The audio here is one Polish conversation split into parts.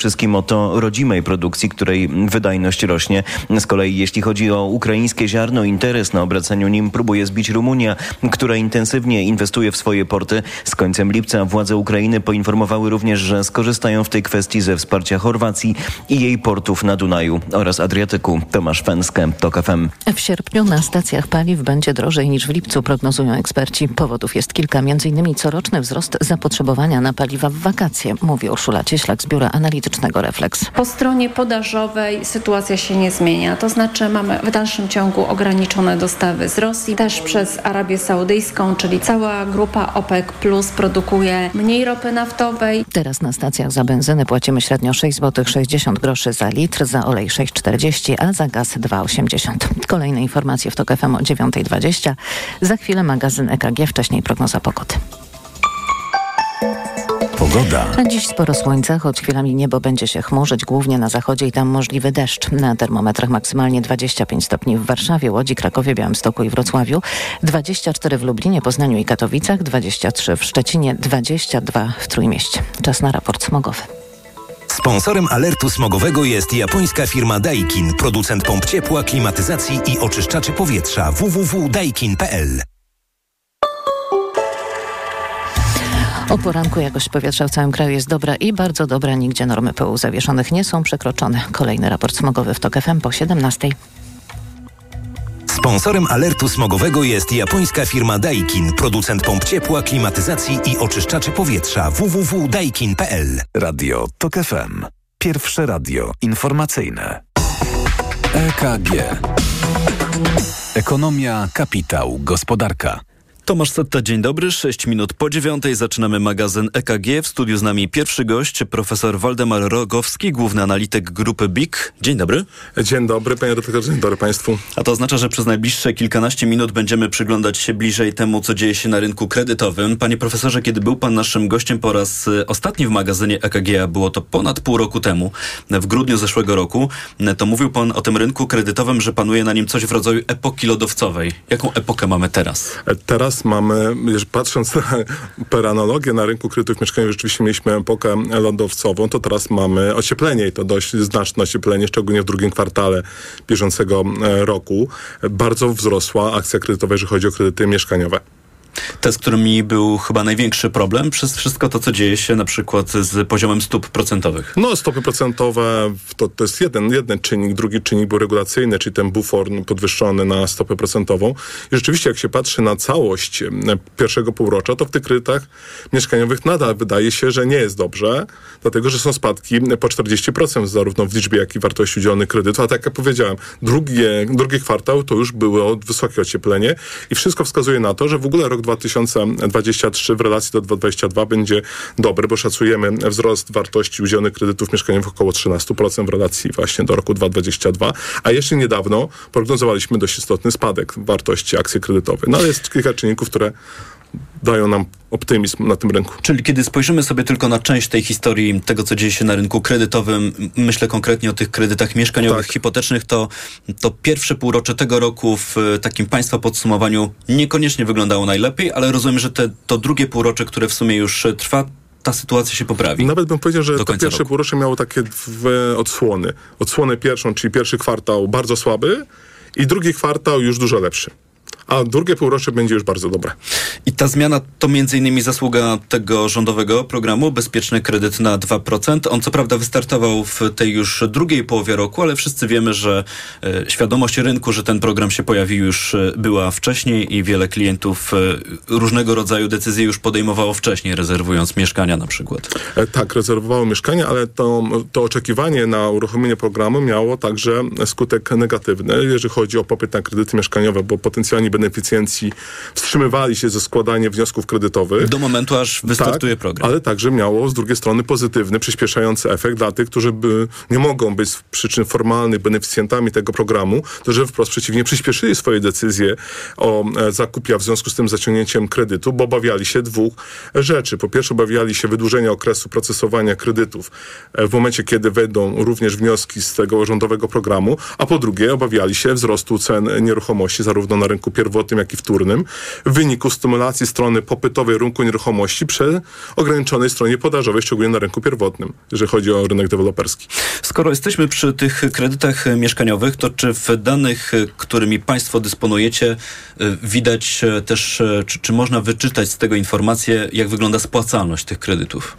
wszystkim o to rodzimej produkcji, której wydajność rośnie. Z kolei jeśli chodzi o ukraińskie ziarno, interes na obracaniu nim próbuje zbić Rumunia, która intensywnie inwestuje w swoje porty. Z końcem lipca władze Ukrainy poinformowały również, że skorzystają w tej kwestii ze wsparcia Chorwacji i jej portów na Dunaju oraz Adriatyku. Tomasz Fęskę, TOK FM. W sierpniu na stacjach paliw będzie drożej niż w lipcu, prognozują eksperci. Powodów jest kilka, m.in. coroczny wzrost zapotrzebowania na paliwa w wakacje, mówi Urszula Cieślak z Biura Analitycznego Refleks. Po stronie podażowej sytuacja się nie zmienia, to znaczy mamy w dalszym ciągu ograniczone dostawy z Rosji, też przez Arabię Saudyjską, czyli cała grupa OPEC Plus produkuje mniej ropy naftowej. Teraz na stacjach za benzynę płacimy średnio 6 zł 60 groszy za litr, za olej 6,40, a za gaz 2,80. Kolejne informacje w TOK FM o 9.20. Za chwilę magazyn EKG, wcześniej prognoza pogody. Pogoda. Dziś sporo słońca, choć chwilami niebo będzie się chmurzyć, głównie na zachodzie i tam możliwy deszcz. Na termometrach maksymalnie 25 stopni w Warszawie, Łodzi, Krakowie, Białymstoku i Wrocławiu, 24 w Lublinie, Poznaniu i Katowicach, 23 w Szczecinie, 22 w Trójmieście. Czas na raport smogowy. Sponsorem alertu smogowego jest japońska firma Daikin, producent pomp ciepła, klimatyzacji i oczyszczaczy powietrza www.daikin.pl. O poranku jakość powietrza w całym kraju jest dobra i bardzo dobra. Nigdzie normy pyłu zawieszonych nie są przekroczone. Kolejny raport smogowy w TOK FM po 17. Sponsorem alertu smogowego jest japońska firma Daikin, producent pomp ciepła, klimatyzacji i oczyszczaczy powietrza www.daikin.pl. Radio TOK FM. Pierwsze radio informacyjne. EKG. Ekonomia, kapitał, gospodarka. Tomasz Setta, dzień dobry. 6 minut po dziewiątej zaczynamy magazyn EKG. W studiu z nami pierwszy gość, profesor Waldemar Rogowski, główny analityk grupy BIK. Dzień dobry. Dzień dobry, panie redaktorze, dzień dobry państwu. A to oznacza, że przez najbliższe kilkanaście minut będziemy przyglądać się bliżej temu, co dzieje się na rynku kredytowym. Panie profesorze, kiedy był pan naszym gościem po raz y, ostatni w magazynie EKG, a było to ponad pół roku temu, w grudniu zeszłego roku, to mówił pan o tym rynku kredytowym, że panuje na nim coś w rodzaju epoki lodowcowej. Jaką epokę mamy teraz? Teraz mamy, patrząc na peranologię na rynku kredytów mieszkaniowych, rzeczywiście mieliśmy epokę lodowcową, to teraz mamy ocieplenie i to dość znaczne ocieplenie, szczególnie w drugim kwartale bieżącego e, roku. Bardzo wzrosła akcja kredytowa, jeżeli chodzi o kredyty mieszkaniowe. Te, z którymi był chyba największy problem przez wszystko to, co dzieje się na przykład z poziomem stóp procentowych. No, stopy procentowe to, to jest jeden, jeden czynnik, drugi czynnik był regulacyjny, czyli ten bufor podwyższony na stopę procentową. I rzeczywiście, jak się patrzy na całość pierwszego półrocza, to w tych kredytach mieszkaniowych nadal wydaje się, że nie jest dobrze, dlatego, że są spadki po 40% zarówno w liczbie, jak i wartości udzielonych kredytów, a tak jak powiedziałem, drugie, drugi kwartał to już było wysokie ocieplenie i wszystko wskazuje na to, że w ogóle rok 2023 w relacji do 2022 będzie dobry, bo szacujemy wzrost wartości udzielonych kredytów mieszkaniowych około 13% w relacji właśnie do roku 2022, a jeszcze niedawno prognozowaliśmy dość istotny spadek wartości akcji kredytowych. No ale jest kilka czynników, które dają nam optymizm na tym rynku. Czyli kiedy spojrzymy sobie tylko na część tej historii, tego co dzieje się na rynku kredytowym, myślę konkretnie o tych kredytach mieszkaniowych, tak. hipotecznych, to, to pierwsze półrocze tego roku w takim państwa podsumowaniu niekoniecznie wyglądało najlepiej, ale rozumiem, że te, to drugie półrocze, które w sumie już trwa, ta sytuacja się poprawi. Nawet bym powiedział, że to pierwsze półrocze miało takie dwie odsłony. Odsłonę pierwszą, czyli pierwszy kwartał bardzo słaby i drugi kwartał już dużo lepszy a drugie półrocze będzie już bardzo dobre. I ta zmiana to między innymi zasługa tego rządowego programu Bezpieczny Kredyt na 2%. On co prawda wystartował w tej już drugiej połowie roku, ale wszyscy wiemy, że e, świadomość rynku, że ten program się pojawił już e, była wcześniej i wiele klientów e, różnego rodzaju decyzje już podejmowało wcześniej, rezerwując mieszkania na przykład. Tak, rezerwowało mieszkania, ale to, to oczekiwanie na uruchomienie programu miało także skutek negatywny, jeżeli chodzi o popyt na kredyty mieszkaniowe, bo potencjalni beneficjenci wstrzymywali się ze składaniem wniosków kredytowych. Do momentu, aż wystartuje tak, program. Ale także miało z drugiej strony pozytywny, przyspieszający efekt dla tych, którzy by, nie mogą być z przyczyn formalnych beneficjentami tego programu, to że wprost przeciwnie przyspieszyli swoje decyzje o e, zakupie, a w związku z tym zaciągnięciem kredytu, bo obawiali się dwóch rzeczy. Po pierwsze obawiali się wydłużenia okresu procesowania kredytów e, w momencie, kiedy wejdą również wnioski z tego rządowego programu, a po drugie obawiali się wzrostu cen nieruchomości zarówno na rynku pierwotnym, pierwotnym, jak i wtórnym w wyniku stymulacji strony popytowej rynku nieruchomości przy ograniczonej stronie podażowej, szczególnie na rynku pierwotnym, jeżeli chodzi o rynek deweloperski. Skoro jesteśmy przy tych kredytach mieszkaniowych, to czy w danych, którymi Państwo dysponujecie, y, widać też, czy, czy można wyczytać z tego informację, jak wygląda spłacalność tych kredytów?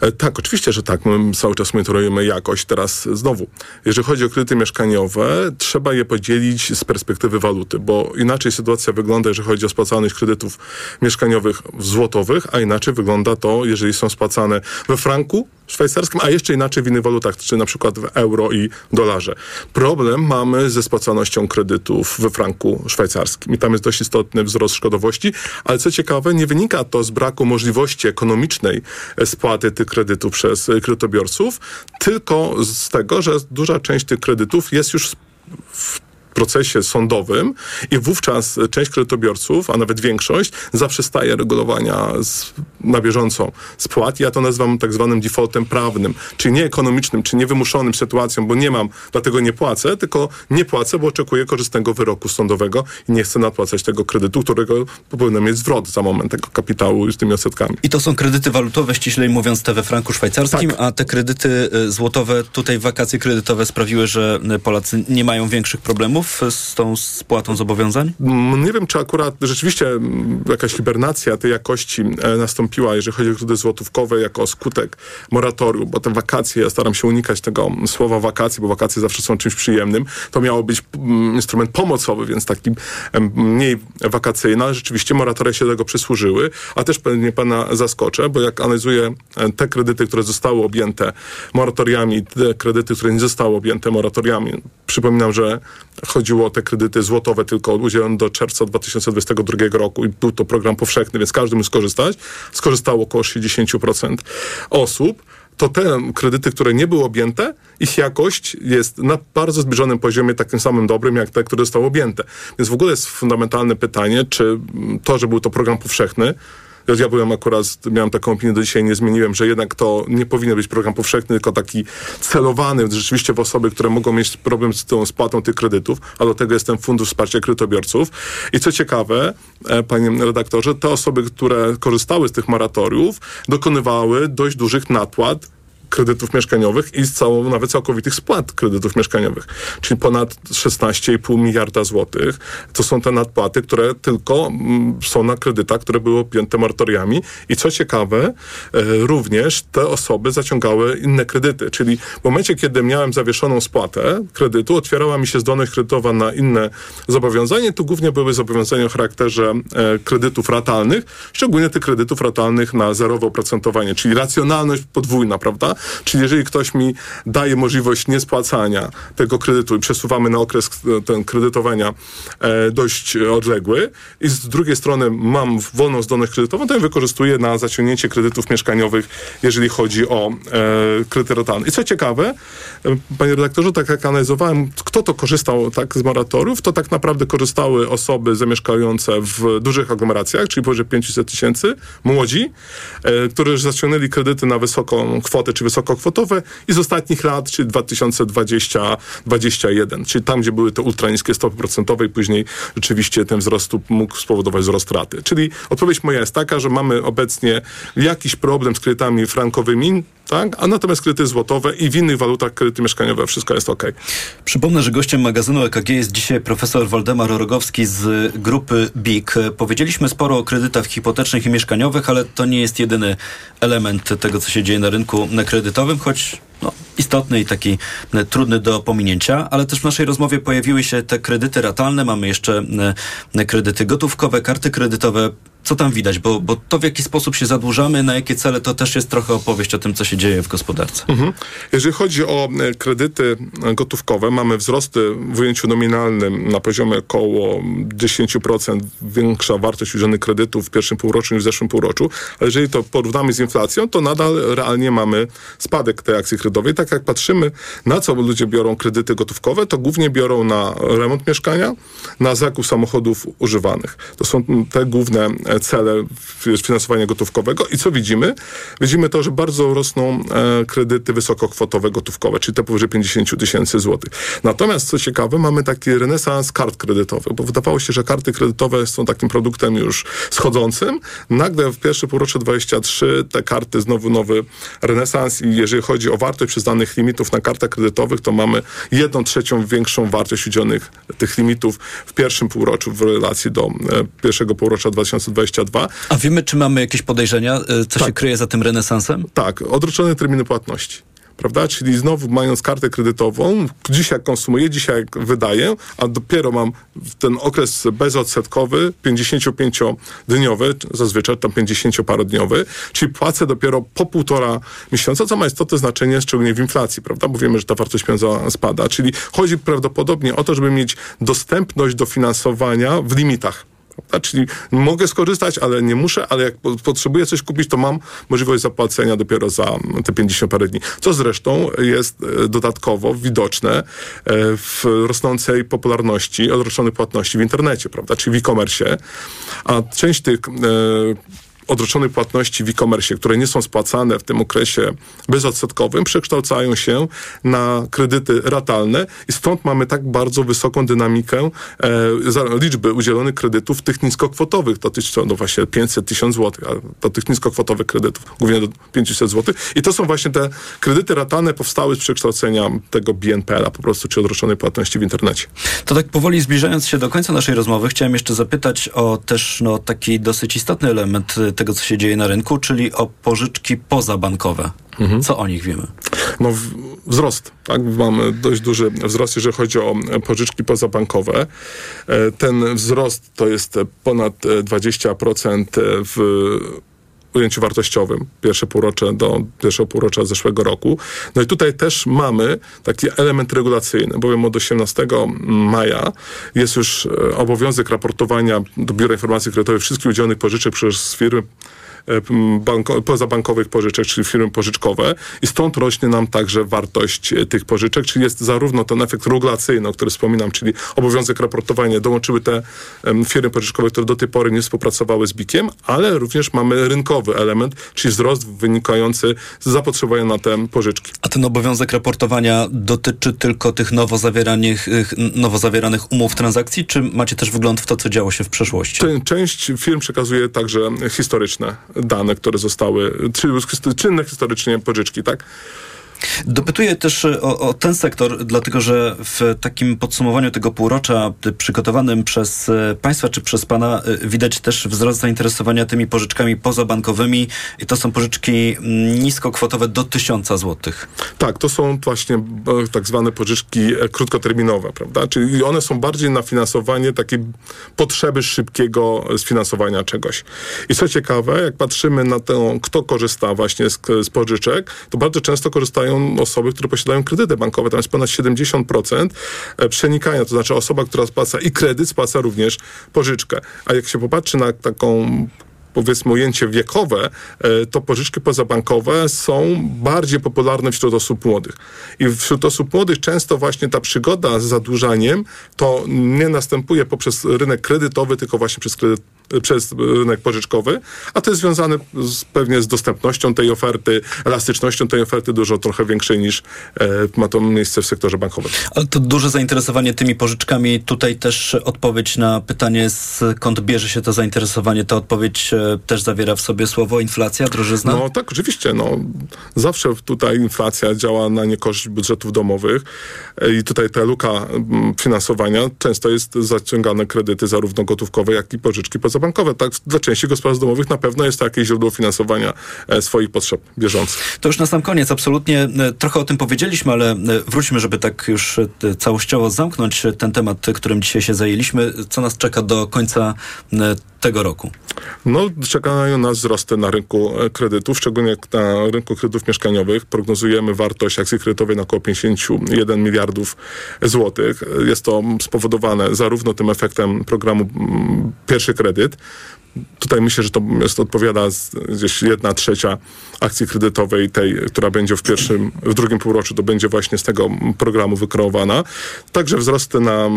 E, tak, oczywiście, że tak. My cały czas monitorujemy jakość. Teraz znowu, jeżeli chodzi o kredyty mieszkaniowe, trzeba je podzielić z perspektywy waluty, bo inaczej sytuacja wygląda, jeżeli chodzi o spłacalność kredytów mieszkaniowych złotowych, a inaczej wygląda to, jeżeli są spłacane we franku szwajcarskim, a jeszcze inaczej w innych walutach, czy na przykład w euro i dolarze. Problem mamy ze spłacalnością kredytów we franku szwajcarskim i tam jest dość istotny wzrost szkodowości, ale co ciekawe, nie wynika to z braku możliwości ekonomicznej spłaty tych kredytów przez kredytobiorców, tylko z tego, że duża część tych kredytów jest już w procesie sądowym i wówczas część kredytobiorców, a nawet większość, zaprzestaje regulowania z, na bieżąco spłat. Ja to nazywam tak zwanym defaultem prawnym, czyli nie ekonomicznym, czy niewymuszonym sytuacją, bo nie mam, dlatego nie płacę, tylko nie płacę, bo oczekuję korzystnego wyroku sądowego i nie chcę napłacać tego kredytu, którego powinien mieć zwrot za moment tego kapitału z tymi odsetkami. I to są kredyty walutowe, ściślej mówiąc te we franku szwajcarskim, tak. a te kredyty y, złotowe, tutaj wakacje kredytowe sprawiły, że Polacy nie mają większych problemów z tą spłatą zobowiązań? Mm, nie wiem, czy akurat rzeczywiście mm, jakaś hibernacja tej jakości e, nastąpiła, jeżeli chodzi o kredyty złotówkowe, jako skutek moratorium, bo te wakacje, ja staram się unikać tego słowa wakacje, bo wakacje zawsze są czymś przyjemnym. To miało być mm, instrument pomocowy, więc taki mniej wakacyjny, ale rzeczywiście moratoria się tego przysłużyły, a też pewnie pana zaskoczę, bo jak analizuję e, te kredyty, które zostały objęte moratoriami, te kredyty, które nie zostały objęte moratoriami, przypominam, że chodziło o te kredyty złotowe tylko udzielone do czerwca 2022 roku i był to program powszechny, więc każdy mógł skorzystać. Skorzystało około 60% osób to te kredyty, które nie były objęte, ich jakość jest na bardzo zbliżonym poziomie, takim samym dobrym, jak te, które zostały objęte. Więc w ogóle jest fundamentalne pytanie, czy to, że był to program powszechny, ja byłem akurat, miałem taką opinię do dzisiaj, nie zmieniłem, że jednak to nie powinien być program powszechny, tylko taki celowany rzeczywiście w osoby, które mogą mieć problem z tą spłatą tych kredytów, a do tego jest ten Fundusz Wsparcia Kredytobiorców. I co ciekawe, e, panie redaktorze, te osoby, które korzystały z tych moratoriów, dokonywały dość dużych napłat kredytów mieszkaniowych i z całą, nawet całkowitych spłat kredytów mieszkaniowych, czyli ponad 16,5 miliarda złotych. To są te nadpłaty, które tylko mm, są na kredytach, które były objęte moratoriami i co ciekawe, e, również te osoby zaciągały inne kredyty, czyli w momencie, kiedy miałem zawieszoną spłatę kredytu, otwierała mi się zdolność kredytowa na inne zobowiązanie. Tu głównie były zobowiązania o charakterze e, kredytów ratalnych, szczególnie tych kredytów ratalnych na zerowe oprocentowanie, czyli racjonalność podwójna, prawda? Czyli jeżeli ktoś mi daje możliwość niespłacania tego kredytu i przesuwamy na okres e, ten kredytowania e, dość odległy i z drugiej strony mam wolną zdolność kredytową, to ja wykorzystuję na zaciągnięcie kredytów mieszkaniowych, jeżeli chodzi o e, kredyty ratalne. I co ciekawe, e, panie redaktorze, tak jak analizowałem, kto to korzystał tak z moratoriów, to tak naprawdę korzystały osoby zamieszkające w dużych aglomeracjach, czyli powyżej 500 tysięcy, młodzi, e, którzy zaciągnęli kredyty na wysoką kwotę, czy wysokokwotowe i z ostatnich lat, czyli 2020-2021, czyli tam, gdzie były te ultraniskie stopy procentowe i później rzeczywiście ten wzrost mógł spowodować wzrost raty. Czyli odpowiedź moja jest taka, że mamy obecnie jakiś problem z kredytami frankowymi, tak? A natomiast kredyty złotowe i w innych walutach kredyty mieszkaniowe, wszystko jest ok. Przypomnę, że gościem magazynu EKG jest dzisiaj profesor Waldemar Rogowski z grupy BIK. Powiedzieliśmy sporo o kredytach hipotecznych i mieszkaniowych, ale to nie jest jedyny element tego, co się dzieje na rynku kredytowym, choć no, istotny i taki e, trudny do pominięcia, ale też w naszej rozmowie pojawiły się te kredyty ratalne, mamy jeszcze e, kredyty gotówkowe, karty kredytowe. Co tam widać? Bo, bo to, w jaki sposób się zadłużamy, na jakie cele, to też jest trochę opowieść o tym, co się dzieje w gospodarce. Mhm. Jeżeli chodzi o e, kredyty gotówkowe, mamy wzrosty w ujęciu nominalnym na poziomie około 10% większa wartość udzielonych kredytów w pierwszym półroczu niż w zeszłym półroczu, ale jeżeli to porównamy z inflacją, to nadal realnie mamy spadek tej akcji kredytowej. Tak jak patrzymy, na co ludzie biorą kredyty gotówkowe, to głównie biorą na remont mieszkania, na zakup samochodów używanych. To są te główne cele finansowania gotówkowego. I co widzimy? Widzimy to, że bardzo rosną kredyty wysokokwotowe gotówkowe, czyli te powyżej 50 tysięcy złotych. Natomiast, co ciekawe, mamy taki renesans kart kredytowych, bo wydawało się, że karty kredytowe są takim produktem już schodzącym. Nagle w pierwsze półrocze 23 te karty znowu nowy renesans i jeżeli chodzi o wartość przyznanych limitów na kartach kredytowych, to mamy jedną trzecią większą wartość udzielonych tych limitów w pierwszym półroczu w relacji do e, pierwszego półrocza 2022. A wiemy, czy mamy jakieś podejrzenia, e, co tak. się kryje za tym renesansem? Tak, odroczone terminy płatności prawda? Czyli znowu mając kartę kredytową, dzisiaj konsumuję, dzisiaj wydaję, a dopiero mam ten okres bezodsetkowy, 55-dniowy, zazwyczaj tam 50-parodniowy, czyli płacę dopiero po półtora miesiąca, co ma istotne znaczenie, szczególnie w inflacji, prawda? Bo wiemy, że ta wartość pieniądza spada. Czyli chodzi prawdopodobnie o to, żeby mieć dostępność do finansowania w limitach. Czyli mogę skorzystać, ale nie muszę, ale jak potrzebuję coś kupić, to mam możliwość zapłacenia dopiero za te 50 parę dni. Co zresztą jest e, dodatkowo widoczne e, w rosnącej popularności odroczonych płatności w internecie, prawda? Czyli w e-commerce. A część tych odroczonych płatności w e-commerce, które nie są spłacane w tym okresie bezodsetkowym, przekształcają się na kredyty ratalne i stąd mamy tak bardzo wysoką dynamikę e, liczby udzielonych kredytów tych niskokwotowych. Dotyczy to no właśnie 500 tysiąc złotych, a do tych niskokwotowych kredytów głównie do 500 złotych. I to są właśnie te kredyty ratalne powstały z przekształcenia tego BNPL-a po prostu, czy odroczonej płatności w internecie. To tak powoli zbliżając się do końca naszej rozmowy, chciałem jeszcze zapytać o też no, taki dosyć istotny element tego, co się dzieje na rynku, czyli o pożyczki pozabankowe. Mhm. Co o nich wiemy? No, wzrost. Tak? Mamy dość duży wzrost, jeżeli chodzi o pożyczki pozabankowe. E, ten wzrost to jest ponad 20% w ujęciu wartościowym, pierwsze półrocze do pierwszego półrocza zeszłego roku. No i tutaj też mamy taki element regulacyjny, bowiem od 18 maja jest już e, obowiązek raportowania do Biura Informacji Kredytowej wszystkich udzielonych pożyczek przez firmy banko, pozabankowych pożyczek, czyli firmy pożyczkowe i stąd rośnie nam także wartość e, tych pożyczek, czyli jest zarówno ten efekt regulacyjny, o którym wspominam, czyli obowiązek raportowania, dołączyły te firmy pożyczkowe, które do tej pory nie współpracowały z BIK-iem, ale również mamy rynkowy element, czyli wzrost wynikający z zapotrzebowania na te pożyczki. A ten obowiązek raportowania dotyczy tylko tych nowo zawieranych, nowo zawieranych umów transakcji, czy macie też wgląd w to, co działo się w przeszłości? Część firm przekazuje także historyczne dane, które zostały, czynne historycznie pożyczki, tak? Dopytuję też e, o, o, ten sektor, dlatego że w takim podsumowaniu tego półrocza e, przygotowanym przez e, Państwa czy przez Pana widać też wzrost zainteresowania tymi pożyczkami pozabankowymi i to są pożyczki mm, niskokwotowe do 1000 złotych. Tak, to są właśnie tak zwane pożyczki krótkoterminowe, prawda? Czyli one są bardziej na finansowanie takiej potrzeby szybkiego sfinansowania czegoś. I co ciekawe, jak patrzymy na to, kto korzysta właśnie z, z pożyczek, to bardzo często korzystają osoby, które posiadają kredyty bankowe. Tam jest ponad 70% e, przenikania, to znaczy osoba, która spłaca i kredyt, spłaca również pożyczkę. A jak się popatrzy na taką powiedzmy ujęcie wiekowe, e, to pożyczki pozabankowe są bardziej popularne wśród osób młodych. I wśród osób młodych często właśnie ta przygoda z zadłużaniem to nie następuje poprzez rynek kredytowy, tylko właśnie przez kredyt przez rynek pożyczkowy, a to jest związane z, pewnie z dostępnością tej oferty, elastycznością tej oferty dużo trochę większej niż e, ma to miejsce w sektorze bankowym. Ale to duże zainteresowanie tymi pożyczkami. Tutaj też odpowiedź na pytanie, skąd bierze się to zainteresowanie. Ta odpowiedź e, też zawiera w sobie słowo inflacja, drożyzna? No tak, oczywiście. No, zawsze tutaj inflacja działa na niekorzyść budżetów domowych e, i tutaj ta luka finansowania często jest zaciągane kredyty zarówno gotówkowe, jak i pożyczki poza bankowe. Tak, dla części gospodarstw domowych na pewno jest to jakieś źródło finansowania e, swoich potrzeb bieżących. To już na sam koniec, absolutnie e, trochę o tym powiedzieliśmy, ale e, wróćmy, żeby tak już całościowo zamknąć ten temat, którym dzisiaj się zajęliśmy. Co nas czeka do końca tego roku? No, czekają nas wzrosty na rynku kredytów, szczególnie na rynku kredytów mieszkaniowych. Prognozujemy wartość akcji kredytowej na około 51 miliardów złotych. Jest to spowodowane zarówno tym efektem programu Pierwszy Kredyt, Tutaj myślę, że to jest, odpowiada gdzieś jedna trzecia akcji kredytowej, tej, która będzie w pierwszym, w drugim półroczu, to będzie właśnie z tego programu wykreowana. Także wzrosty na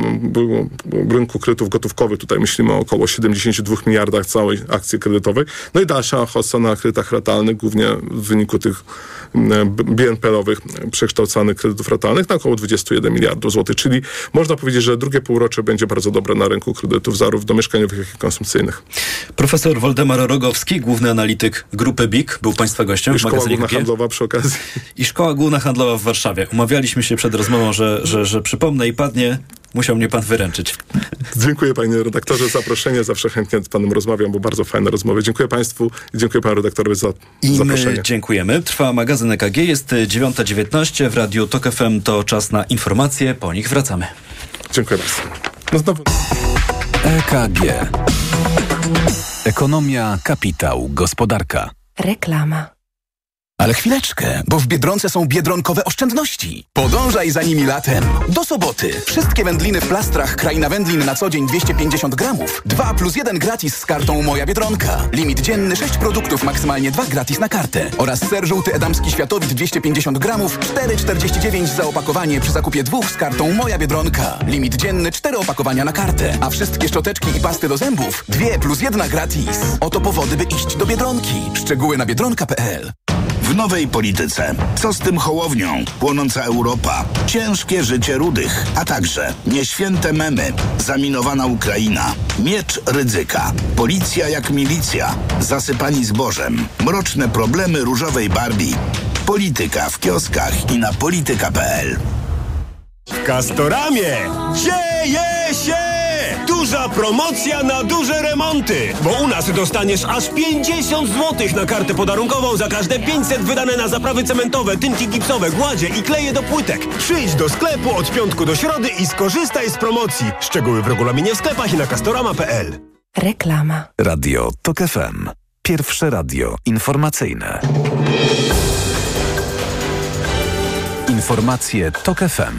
rynku kredytów gotówkowych, tutaj myślimy o około 72 miliardach całej akcji kredytowej. No i dalsza hossa na kredytach ratalnych, głównie w wyniku tych BNP-owych przekształcanych kredytów ratalnych na około 21 miliardów złotych, czyli można powiedzieć, że drugie półrocze będzie bardzo dobre na rynku kredytów zarówno mieszkaniowych, jak i konsumpcyjnych. Profesor Woldemar Rogowski, główny analityk grupy BIK, był Państwa gościem I w Szkoła Główna Handlowa przy okazji. I Szkoła Główna Handlowa w Warszawie. Umawialiśmy się przed rozmową, że, że, że przypomnę i padnie Musiał mnie pan wyręczyć. Dziękuję panie redaktorze za zaproszenie. Zawsze chętnie z panem rozmawiam, bo bardzo fajne rozmowy. Dziękuję państwu i dziękuję panu redaktorowi za I zaproszenie. My dziękujemy. Trwa magazyn EKG. Jest 9.19 w Radiu TOK FM. To czas na informacje. Po nich wracamy. Dziękuję bardzo. No znowu... EKG. Ekonomia, kapitał, gospodarka. Reklama. Ale chwileczkę, bo w Biedronce są biedronkowe oszczędności. Podążaj za nimi latem. Do soboty. Wszystkie wędliny w plastrach Kraina Wędlin na co dzień 250 gramów. 2 plus 1 gratis z kartą Moja Biedronka. Limit dzienny 6 produktów, maksymalnie 2 gratis na kartę. Oraz ser żółty edamski światowit 250 gramów. 4,49 za opakowanie przy zakupie dwóch z kartą Moja Biedronka. Limit dzienny 4 opakowania na kartę. A wszystkie szczoteczki i pasty do zębów 2 plus 1 gratis. Oto powody, by iść do Biedronki. Szczegóły na biedronka.pl w nowej polityce. Co z tym Hołownią? Płonąca Europa. Ciężkie życie rudych. A także nieświęte memy. Zaminowana Ukraina. Miecz Rydzyka. Policja jak milicja. Zasypani zbożem. Mroczne problemy różowej Barbie. Polityka w kioskach i na polityka.pl W Castoramie dzieje się! Duża promocja na duże remonty! Bo u nas dostaniesz aż 50 zł na kartę podarunkową za każde 500 wydane na zaprawy cementowe, tynki gipsowe, gładzie i kleje do płytek. Przyjdź do sklepu od piątku do środy i skorzystaj z promocji. Szczegóły w regulaminie w sklepach i na castorama.pl. Reklama. Radio TOK FM. Pierwsze radio informacyjne. Informacje TOK FM.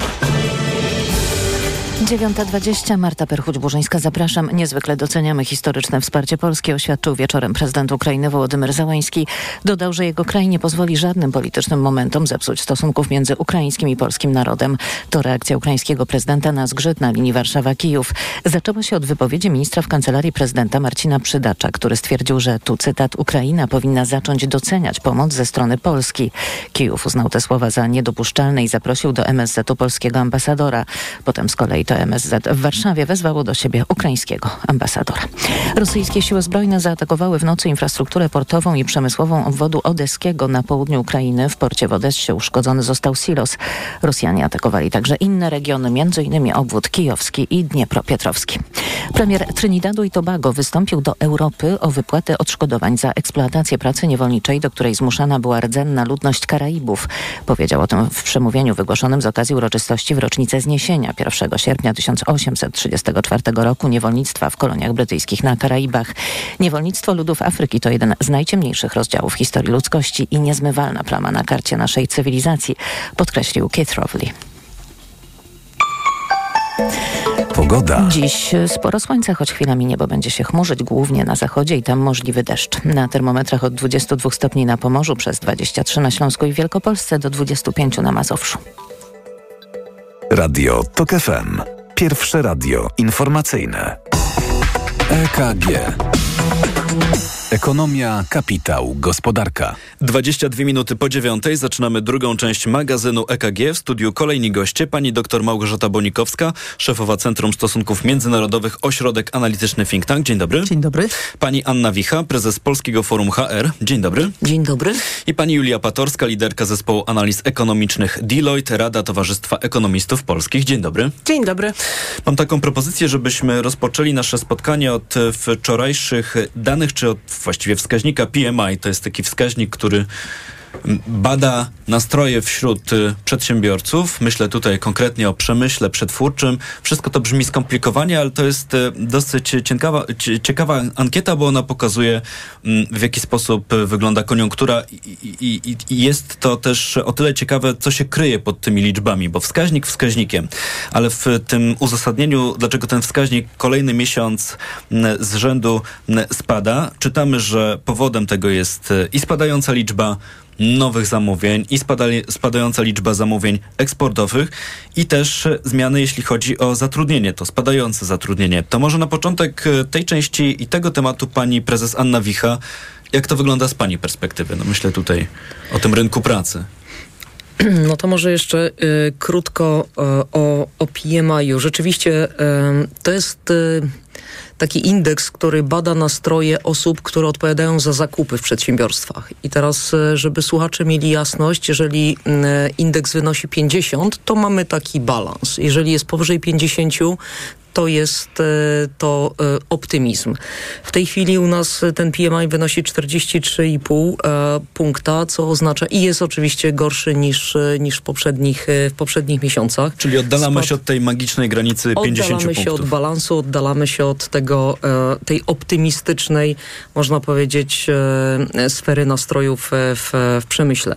9.20 Marta Perchuć-Burzyńska, zapraszam. Niezwykle doceniamy historyczne wsparcie Polski, oświadczył wieczorem prezydent Ukrainy Wołodymyr Załański. Dodał, że jego kraj nie pozwoli żadnym politycznym momentom zepsuć stosunków między ukraińskim i polskim narodem. To reakcja ukraińskiego prezydenta na zgrzyt na linii Warszawa-Kijów. Zaczęła się od wypowiedzi ministra w kancelarii prezydenta Marcina Przydacza, który stwierdził, że tu cytat Ukraina powinna zacząć doceniać pomoc ze strony Polski. Kijów uznał te słowa za niedopuszczalne i zaprosił do MSZ-u polskiego ambasadora. Potem z kolei to MSZ w Warszawie wezwało do siebie ukraińskiego ambasadora. Rosyjskie siły zbrojne zaatakowały w nocy infrastrukturę portową i przemysłową obwodu odeskiego na południu Ukrainy. W porcie w Odessie uszkodzony został silos. Rosjanie atakowali także inne regiony, m.in. obwód kijowski i Dniepropietrowski. Premier Trinidadu i Tobago wystąpił do Europy o wypłatę odszkodowań za eksploatację pracy niewolniczej, do której zmuszana była rdzenna ludność Karaibów. Powiedział o tym w przemówieniu wygłoszonym z okazji uroczystości w rocznicę zniesienia 1 sierpnia sierpnia 1834 roku niewolnictwa w koloniach brytyjskich na Karaibach. Niewolnictwo ludów Afryki to jeden z najciemniejszych rozdziałów historii ludzkości i niezmywalna plama na karcie naszej cywilizacji, podkreślił Keith Rowley. Pogoda. Dziś sporo słońca, choć chwilami niebo będzie się chmurzyć, głównie na zachodzie i tam możliwy deszcz. Na termometrach od 22 stopni na Pomorzu, przez 23 na Śląsku i Wielkopolsce do 25 na Mazowszu. Radio TOK FM. Pierwsze radio informacyjne. EKG. Ekonomia, kapitał, gospodarka. 22 minuty po dziewiątej zaczynamy drugą część magazynu EKG. W studiu kolejni goście. Pani dr Małgorzata Bonikowska, szefowa Centrum Stosunków Międzynarodowych, Ośrodek Analityczny Think Tank. Dzień dobry. Dzień dobry. Pani Anna Wicha, prezes Polskiego Forum HR. Dzień dobry. Dzień dobry. I pani Julia Patorska, liderka zespołu analiz ekonomicznych Deloitte, Rada Towarzystwa Ekonomistów Polskich. Dzień dobry. Dzień dobry. Mam taką propozycję, żebyśmy rozpoczęli nasze spotkanie od wczorajszych danych, czy od właściwie wskaźnika PMI. To jest taki wskaźnik, który bada nastroje wśród y, przedsiębiorców. Myślę tutaj konkretnie o przemyśle przetwórczym. Wszystko to brzmi skomplikowanie, ale to jest y, dosyć ciekawa, ciekawa ankieta, bo ona pokazuje mm, w jaki sposób wygląda koniunktura i, i, i jest to też o tyle ciekawe, co się kryje pod tymi liczbami, bo wskaźnik wskaźnikiem, ale w tym uzasadnieniu, dlaczego ten wskaźnik kolejny miesiąc mm, z rzędu mm, spada, czytamy, że powodem tego jest y, i spadająca liczba nowych zamówień i spadająca liczba zamówień eksportowych i też zmiany, jeśli chodzi o zatrudnienie, to spadające zatrudnienie. To może na początek e, tej części i tego tematu pani prezes Anna Wicha, jak to wygląda z pani perspektywy? No myślę tutaj o tym rynku pracy. No to może jeszcze y, krótko y, o, o PMI-u. Rzeczywiście y, to jest y, taki indeks, który bada nastroje osób, które odpowiadają za zakupy w przedsiębiorstwach. I teraz, y, żeby słuchacze mieli jasność, jeżeli y, indeks wynosi 50, to mamy taki balans. Jeżeli jest powyżej 50, to jest e, to e, optymizm. W tej chwili u nas ten PMI wynosi 43,5 e, punkta, co oznacza i jest oczywiście gorszy niż, niż w, poprzednich, w poprzednich miesiącach. Czyli oddalamy Spad... się od tej magicznej granicy 50 oddalamy punktów. Oddalamy się od balansu, oddalamy się od tego, tej optymistycznej, można powiedzieć, sfery nastrojów w, w przemyśle.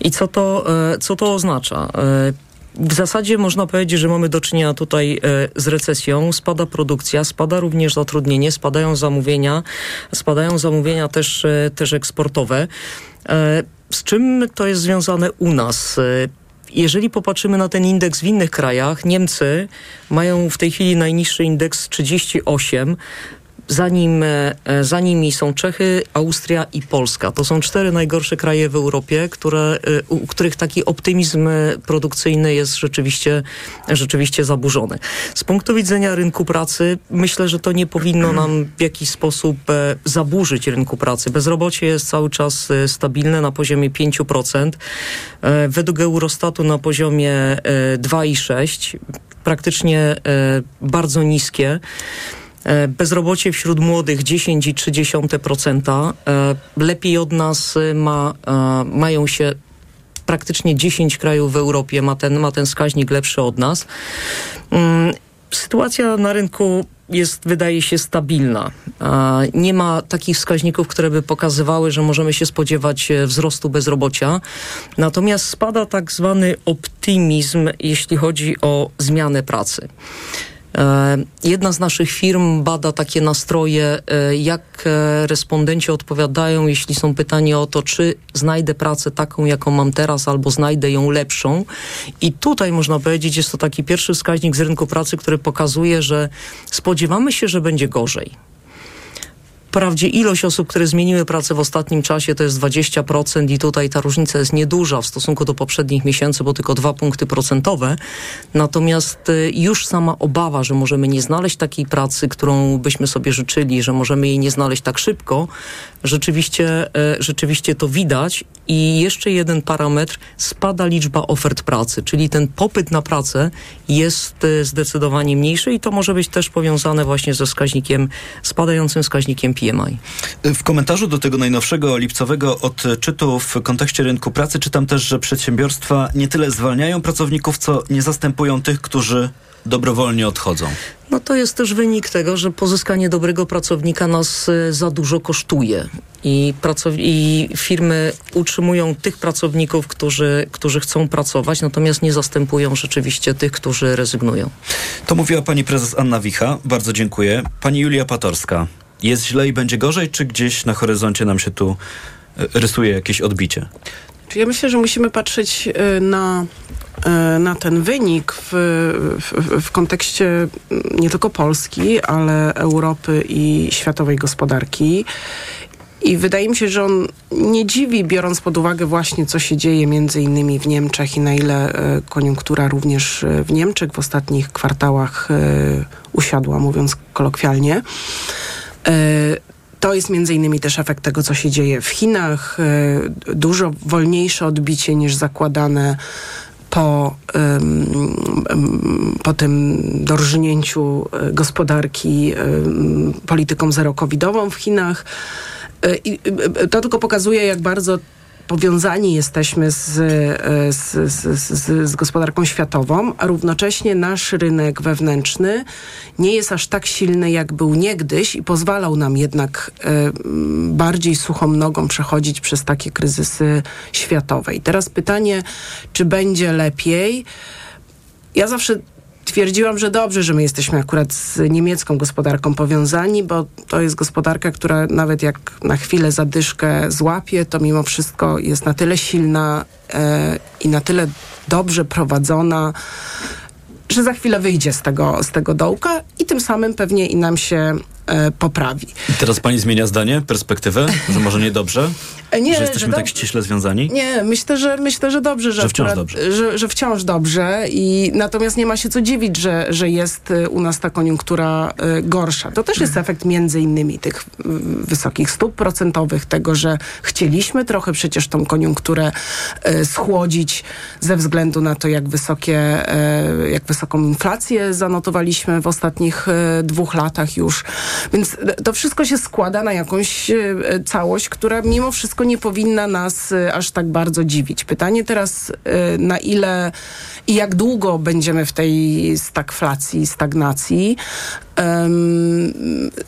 I co to, co to oznacza? W zasadzie można powiedzieć, że mamy do czynienia tutaj e, z recesją. Spada produkcja, spada również zatrudnienie, spadają zamówienia, spadają zamówienia też, e, też eksportowe. E, z czym to jest związane u nas? Jeżeli popatrzymy na ten indeks w innych krajach, Niemcy mają w tej chwili najniższy indeks 38, za, nim, e, za nimi są Czechy, Austria i Polska. To są cztery najgorsze kraje w Europie, które, e, u których taki optymizm produkcyjny jest rzeczywiście, rzeczywiście zaburzony. Z punktu widzenia rynku pracy myślę, że to nie powinno nam w jakiś sposób e, zaburzyć rynku pracy. Bezrobocie jest cały czas stabilne na poziomie 5%. Według Eurostatu na poziomie 2,6%. Praktycznie bardzo niskie. E, bezrobocie wśród młodych 10,3%. E, lepiej od nas e, ma, mają się praktycznie 10 krajów w Europie, ma ten, ma ten wskaźnik lepszy od nas. Mm, sytuacja na rynku jest, wydaje się, stabilna. Nie ma takich wskaźników, które by pokazywały, że możemy się spodziewać wzrostu bezrobocia. Natomiast spada tak zwany optymizm, jeśli chodzi o zmianę pracy. E, jedna z naszych firm bada takie nastroje, e, jak e, respondenci odpowiadają, jeśli są pytani o to, czy znajdę pracę taką, jaką mam teraz, albo znajdę ją lepszą. I tutaj można powiedzieć, jest to taki pierwszy wskaźnik z rynku pracy, który pokazuje, że spodziewamy się, że będzie gorzej. Wprawdzie ilość osób, które zmieniły pracę w ostatnim czasie to jest 20% i tutaj ta różnica jest nieduża w stosunku do poprzednich miesięcy, bo tylko dwa punkty procentowe. Natomiast y, już sama obawa, że możemy nie znaleźć takiej pracy, którą byśmy sobie życzyli, że możemy jej nie znaleźć tak szybko, rzeczywiście, y, rzeczywiście to widać. I jeszcze jeden parametr, spada liczba ofert pracy, czyli ten popyt na pracę jest y, zdecydowanie mniejszy i to może być też powiązane właśnie ze wskaźnikiem, spadającym wskaźnikiem. PMI. W komentarzu do tego najnowszego lipcowego odczytu w kontekście rynku pracy czytam też, że przedsiębiorstwa nie tyle zwalniają pracowników, co nie zastępują tych, którzy dobrowolnie odchodzą. No to jest też wynik tego, że pozyskanie dobrego pracownika nas y, za dużo kosztuje i, i firmy utrzymują tych pracowników, którzy, którzy chcą pracować, natomiast nie zastępują rzeczywiście tych, którzy rezygnują. To mówiła pani prezes Anna Wicha. Bardzo dziękuję. Pani Julia Patorska jest źle i będzie gorzej, czy gdzieś na horyzoncie nam się tu e, rysuje jakieś odbicie? Ja myślę, że musimy patrzeć e, na, e, na ten wynik w, w, w, kontekście nie tylko Polski, ale Europy i światowej gospodarki. I wydaje mi się, że on nie dziwi, biorąc pod uwagę właśnie, co się dzieje między innymi w Niemczech i na ile koniunktura również w Niemczech w ostatnich kwartałach usiadła, mówiąc kolokwialnie. E, to jest między innymi też efekt tego, co się dzieje w Chinach. E, dużo wolniejsze odbicie niż zakładane po, po tym dorżnięciu e, gospodarki polityką zero-covidową w Chinach. I to tylko pokazuje, jak bardzo powiązani jesteśmy z, z, z, z, z gospodarką światową, a równocześnie nasz rynek wewnętrzny nie jest aż tak silny, jak był niegdyś i pozwalał nam jednak bardziej suchą nogą przechodzić przez takie kryzysy światowe. I teraz pytanie, czy będzie lepiej? Ja zawsze twierdziłam, że dobrze, że my jesteśmy akurat z niemiecką gospodarką powiązani, bo to jest gospodarka, która nawet jak na chwilę zadyszkę złapie, to mimo wszystko jest na tyle silna e, i na tyle dobrze prowadzona, że za chwilę wyjdzie z tego, z tego dołka i tym samym pewnie i nam się e, poprawi. I teraz pani zmienia zdanie, perspektywę, że może niedobrze? Nie, że jesteśmy że tak ściśle związani? Nie, myślę, że myślę, że dobrze, że, Że wciąż akurat- dobrze. Że, że wciąż dobrze i natomiast nie ma się co dziwić, że, że jest y, u nas ta koniunktura y, gorsza. To też jest efekt między innymi tych wysokich stóp procentowych, tego, że chcieliśmy trochę przecież tą koniunkturę y, schłodzić ze względu na to, jak wysokie, jak wysoką inflację zanotowaliśmy w ostatnich dwóch latach już. Więc to wszystko się składa na jakąś całość, która mimo wszystko nie powinna nas y, aż tak bardzo dziwić. Pytanie teraz, y, na ile i jak długo będziemy w tej stagflacji, stagnacji.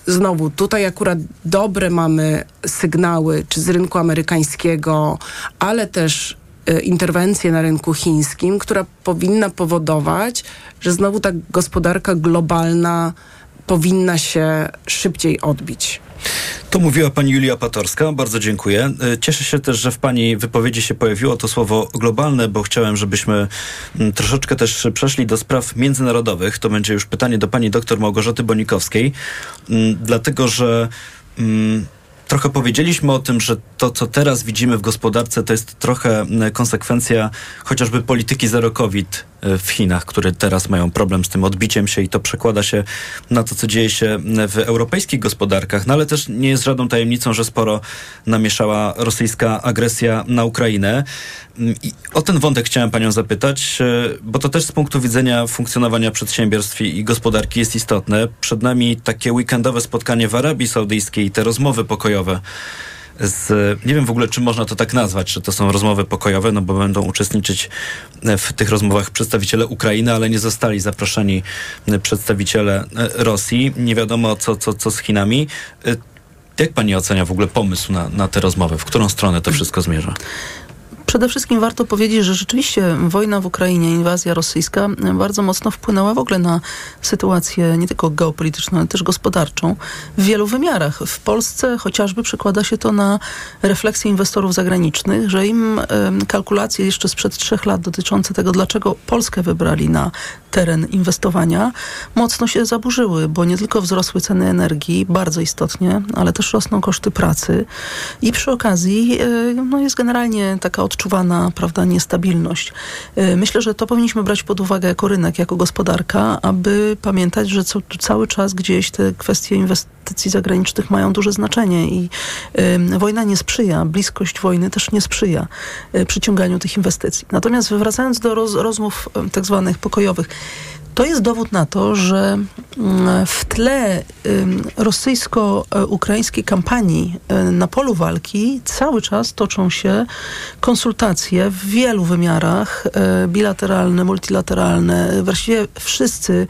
Znowu, tutaj akurat dobre mamy sygnały, czy z rynku amerykańskiego, ale też y, interwencję na rynku chińskim, która powinna powodować, że znowu ta gospodarka globalna powinna się szybciej odbić. To mówiła pani Julia Patorska, bardzo dziękuję. E, Cieszę się też, że w pani wypowiedzi się pojawiło to słowo globalne, bo chciałem, żebyśmy mm, troszeczkę też przeszli do spraw międzynarodowych. To będzie już pytanie do pani doktor Małgorzaty Bonikowskiej, Mm, dlatego że mm, trochę powiedzieliśmy o tym, że to, co teraz widzimy w gospodarce, to jest trochę konsekwencja chociażby polityki zero COVID w Chinach, które teraz mają problem z tym odbiciem się i to przekłada się na to, co dzieje się w europejskich gospodarkach, no ale też nie jest żadną tajemnicą, że sporo namieszała rosyjska agresja na Ukrainę. Mm, I o ten wątek chciałem panią zapytać, e, bo to też z punktu widzenia funkcjonowania przedsiębiorstw i gospodarki jest istotne. Przed nami takie weekendowe spotkanie w Arabii Saudyjskiej te rozmowy pokojowe z, nie wiem w ogóle, czy można to tak nazwać, czy to są rozmowy pokojowe, no bo będą uczestniczyć e, w tych rozmowach przedstawiciele Ukrainy, ale nie zostali zaproszeni e, przedstawiciele e, Rosji. Nie wiadomo, co, co, co z Chinami. Jak pani ocenia w ogóle pomysł na, na te rozmowy? W którą stronę to wszystko zmierza? Przede wszystkim warto powiedzieć, że rzeczywiście wojna w Ukrainie, inwazja rosyjska bardzo mocno wpłynęła w ogóle na sytuację nie tylko geopolityczną, ale też gospodarczą w wielu wymiarach. W Polsce chociażby przekłada się to na refleksję inwestorów zagranicznych, że im kalkulacje jeszcze sprzed trzech lat dotyczące tego, dlaczego Polskę wybrali na teren inwestowania, mocno się zaburzyły, bo nie tylko wzrosły ceny energii bardzo istotnie, ale też rosną koszty pracy i przy okazji e, no, jest generalnie taka odczuwana prawda, niestabilność. E, Myślę, że to powinniśmy brać pod uwagę jako rynek, jako gospodarka, aby pamiętać, że co, cały czas gdzieś te kwestie inwestycji zagranicznych mają duże znaczenie i e, wojna nie sprzyja, bliskość wojny też nie sprzyja e, przyciąganiu tych inwestycji. Natomiast wracając do roz, rozmów e, tak zwanych pokojowych, to jest dowód na to, że mm, w tle rosyjsko-ukraińskiej kampanii y, na polu walki cały czas toczą się konsultacje w wielu wymiarach, y, bilateralne, multilateralne. Właściwie wszyscy,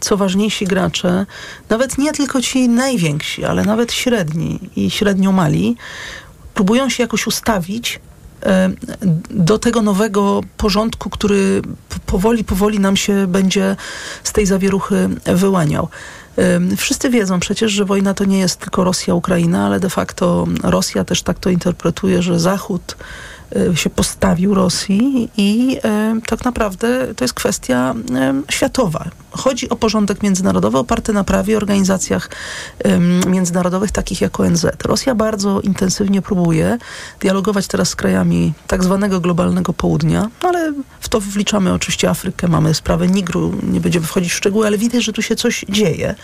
co ważniejsi gracze, nawet nie tylko ci najwięksi, ale nawet średni i średnio mali, próbują się jakoś ustawić do tego nowego porządku, który powoli, powoli nam się będzie z tej zawieruchy wyłaniał. Wszyscy wiedzą przecież, że wojna to nie jest tylko Rosja-Ukraina, ale de facto Rosja też tak to interpretuje, że Zachód się postawił Rosji i y, tak naprawdę to jest kwestia y, światowa. Chodzi o porządek międzynarodowy oparty na prawie, organizacjach międzynarodowych takich jak ONZ. Rosja bardzo intensywnie próbuje dialogować teraz z krajami tak zwanego globalnego południa, no ale w to wliczamy oczywiście Afrykę, mamy sprawę Nigru, nie będziemy wchodzić w szczegóły, ale widać, że tu się coś dzieje.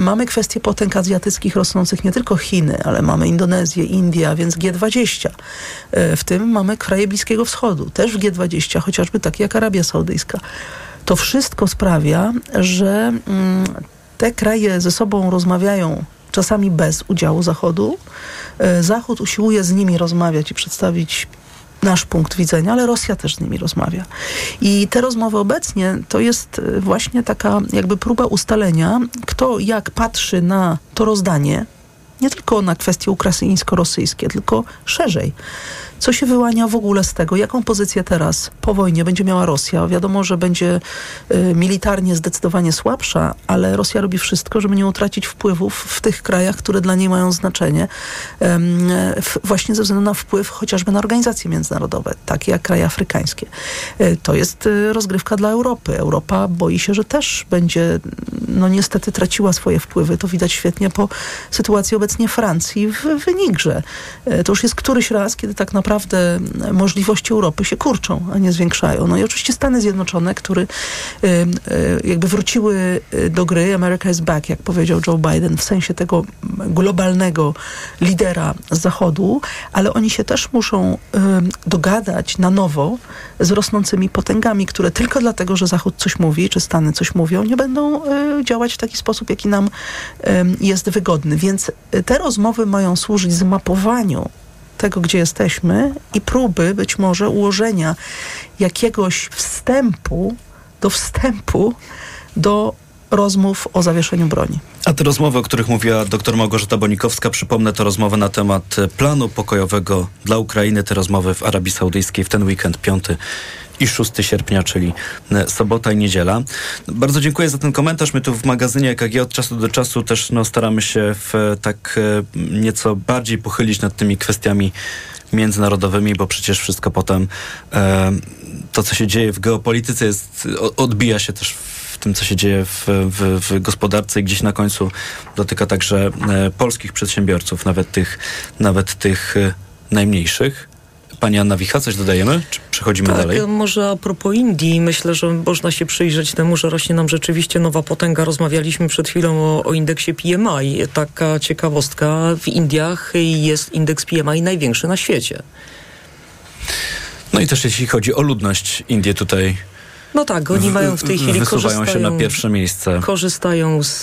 Mamy kwestie potęg azjatyckich rosnących, nie tylko Chiny, ale mamy Indonezję, Indię, a więc G20. E, W tym mamy kraje Bliskiego Wschodu, też w G20, chociażby takie jak Arabia Saudyjska. To wszystko sprawia, że mm, te kraje ze sobą rozmawiają czasami bez udziału Zachodu. E, Zachód usiłuje z nimi rozmawiać i przedstawić nasz punkt widzenia, ale Rosja też z nimi rozmawia. I te rozmowy obecnie to jest e, właśnie taka jakby próba ustalenia, kto jak patrzy na to rozdanie, nie tylko na kwestie ukraińsko-rosyjskie, tylko szerzej. Co się wyłania w ogóle z tego? Jaką pozycję teraz po wojnie będzie miała Rosja? Wiadomo, że będzie y, militarnie zdecydowanie słabsza, ale Rosja robi wszystko, żeby nie utracić wpływów w tych krajach, które dla niej mają znaczenie, w, właśnie ze względu na wpływ chociażby na organizacje międzynarodowe, takie jak kraje afrykańskie. Y, to jest y, rozgrywka dla Europy. Europa boi się, że też będzie, no niestety traciła swoje wpływy. To widać świetnie po sytuacji obecnie Francji w, w Nigrze. Y, to już jest któryś raz, kiedy tak naprawdę naprawdę możliwości Europy się kurczą, a nie zwiększają. No i oczywiście Stany Zjednoczone, które jakby wróciły do gry, America is back, jak powiedział Joe Biden, w sensie tego globalnego lidera z Zachodu, ale oni się też muszą dogadać na nowo z rosnącymi potęgami, które tylko dlatego, że Zachód coś mówi, czy Stany coś mówią, nie będą działać w taki sposób, jaki nam jest wygodny. Więc te rozmowy mają służyć zmapowaniu tego, gdzie jesteśmy i próby być może ułożenia jakiegoś wstępu do wstępu do rozmów o zawieszeniu broni. A te rozmowy, o których mówiła dr Małgorzata Bonikowska, przypomnę, to rozmowy na temat planu pokojowego dla Ukrainy, te rozmowy w Arabii Saudyjskiej w ten weekend, 5 i 6 sierpnia, czyli sobota i niedziela. Bardzo dziękuję za ten komentarz. My tu w magazynie EKG od czasu do czasu też no, staramy się w, tak nieco bardziej pochylić nad tymi kwestiami międzynarodowymi, bo przecież wszystko potem e, to, co się dzieje w geopolityce jest, odbija się też w tym, co się dzieje w, w, w gospodarce i gdzieś na końcu dotyka także e, polskich przedsiębiorców, nawet tych, nawet tych e, najmniejszych. Pani Anna Wicha, coś dodajemy? Czy przechodzimy tak, dalej? może a propos Indii, myślę, że można się przyjrzeć temu, że rośnie nam rzeczywiście nowa potęga. Rozmawialiśmy przed chwilą o, o indeksie PMI. Taka ciekawostka, w Indiach jest indeks PMI największy na świecie. No i też jeśli chodzi o ludność, Indie tutaj no tak, oni mają w tej chwili wysuwają się na pierwsze miejsce. Korzystają z,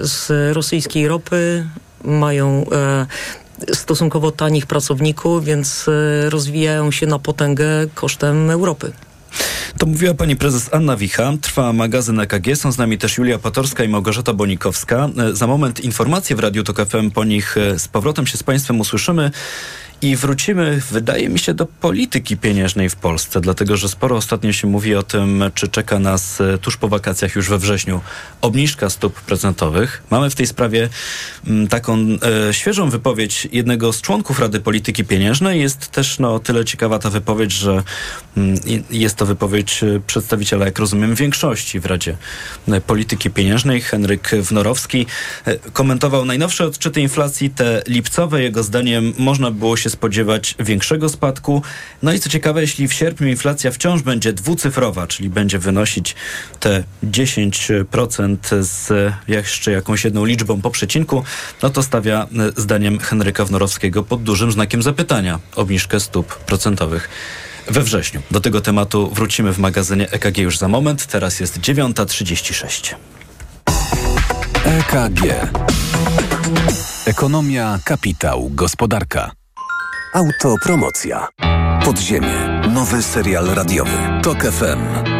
z rosyjskiej ropy, mają e, stosunkowo tanich pracowników, więc e, rozwijają się na potęgę kosztem Europy. To mówiła pani prezes Anna Wicha. Trwa magazyn EKG. Są z nami też Julia Patorska i Małgorzata Bonikowska. E, za moment informacje w Radiu Tok FM. Po nich e, z powrotem się z państwem usłyszymy. I wrócimy, wydaje mi się, do polityki pieniężnej w Polsce, dlatego że sporo ostatnio się mówi o tym, czy czeka nas e, tuż po wakacjach, już we wrześniu, obniżka stóp procentowych. Mamy w tej sprawie mm, taką e, świeżą wypowiedź jednego z członków Rady Polityki Pieniężnej. Jest też no, tyle ciekawa ta wypowiedź, że m, mm, jest to wypowiedź e, przedstawiciela, jak rozumiem, większości w Radzie e, Polityki Pieniężnej. Henryk Wnorowski komentował najnowsze odczyty inflacji, te lipcowe. Jego zdaniem można było się spodziewać większego spadku. No i co ciekawe, jeśli w sierpniu inflacja wciąż będzie dwucyfrowa, czyli będzie wynosić te 10% z jeszcze jakąś jedną liczbą po przecinku, no to stawia e, zdaniem Henryka Wnorowskiego pod dużym znakiem zapytania obniżkę stóp procentowych we wrześniu. Do tego tematu wrócimy w magazynie EKG już za moment. Teraz jest 9.36. EKG. Ekonomia, kapitał, gospodarka. Autopromocja. Podziemie. Nowy serial radiowy. Tok FM.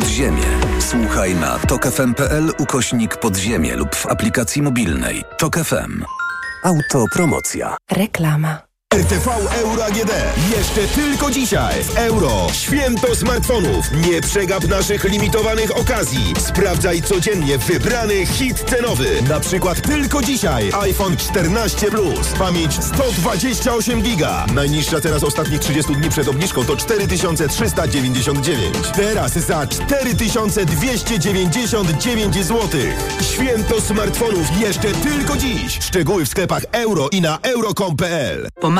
Podziemie. Słuchaj na tokefm.pl ukośnik podziemie lub w aplikacji mobilnej. Tok FM. Autopromocja. Reklama. RTV Euro AGD. Jeszcze tylko dzisiaj w euro. Święto smartfonów. Nie przegap naszych limitowanych okazji. Sprawdzaj codziennie wybrany hit cenowy. Na przykład tylko dzisiaj iPhone 14 Plus. Pamięć 128 giga. Najniższa teraz ostatnich 30 dni przed obniżką to 4399. Teraz za 4299 zł. Święto smartfonów jeszcze tylko dziś. Szczegóły w sklepach euro i na euro.com.pl.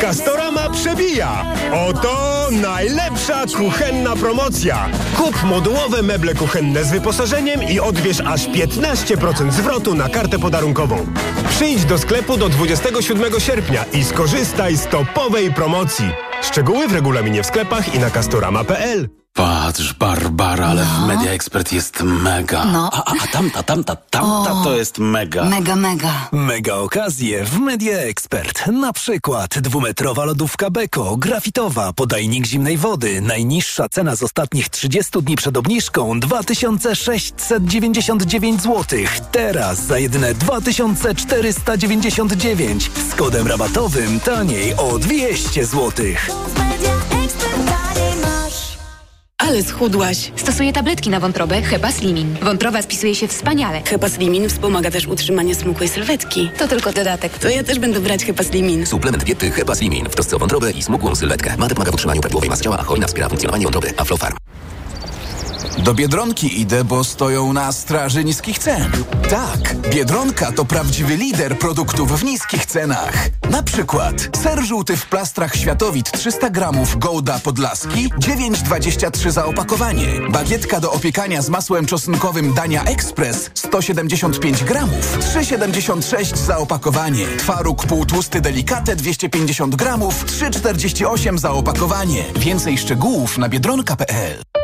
Castorama przebija! Oto najlepsza kuchenna promocja! Kup modułowe meble kuchenne z wyposażeniem i odbierz aż 15% zwrotu na kartę podarunkową. Przyjdź do sklepu do 27 sierpnia i skorzystaj z topowej promocji. Szczegóły w regulaminie w sklepach i na castorama.pl. Patrz, Barbara, ale w Media Expert jest mega. No. A, a, a tamta, tamta, tamta O. to jest mega. Mega, mega. Mega okazje w Media Expert. Na przykład dwumetrowa lodówka Beko, grafitowa, podajnik zimnej wody. Najniższa cena z ostatnich 30 dni przed obniżką 2699 zł. Teraz za jedyne 2499 z kodem rabatowym taniej o 200 zł. Ale schudłaś. Stosuję tabletki na wątrobę Hepa Slimin. Wątroba spisuje się wspaniale. Hepa Slimin wspomaga też utrzymanie smukłej sylwetki. To tylko dodatek. To ja też będę brać Hepa Slimin. Suplement diety Hepa Slimin w trosce o wątrobę i smukłą sylwetkę. Mate pomaga w utrzymaniu prawidłowej masy ciała, a hojna wspiera funkcjonowanie wątroby. Aflofarm. Do Biedronki idę, bo stoją na straży niskich cen. Tak, Biedronka to prawdziwy lider produktów w niskich cenach. Na przykład ser żółty w plastrach Światowit 300 gramów Golda Podlaski 9,23 za opakowanie. Bagietka do opiekania z masłem czosnkowym Dania Express 175 gramów 3,76 za opakowanie. Twaróg półtłusty Delikate 250 gramów 3,48 za opakowanie. Więcej szczegółów na biedronka.pl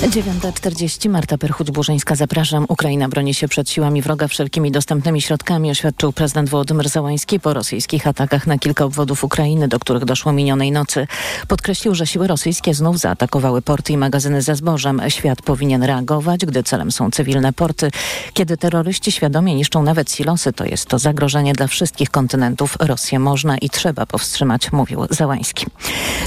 9.40 Marta Perchuć-Burzyńska, zapraszam. Ukraina broni się przed siłami wroga wszelkimi dostępnymi środkami, oświadczył prezydent Wołodymyr Załański po rosyjskich atakach na kilka obwodów Ukrainy, do których doszło minionej nocy. Podkreślił, że siły rosyjskie znów zaatakowały porty i magazyny ze zbożem. Świat powinien reagować, gdy celem są cywilne porty. Kiedy terroryści świadomie niszczą nawet silosy, to jest to zagrożenie dla wszystkich kontynentów. Rosję można i trzeba powstrzymać, mówił Załański.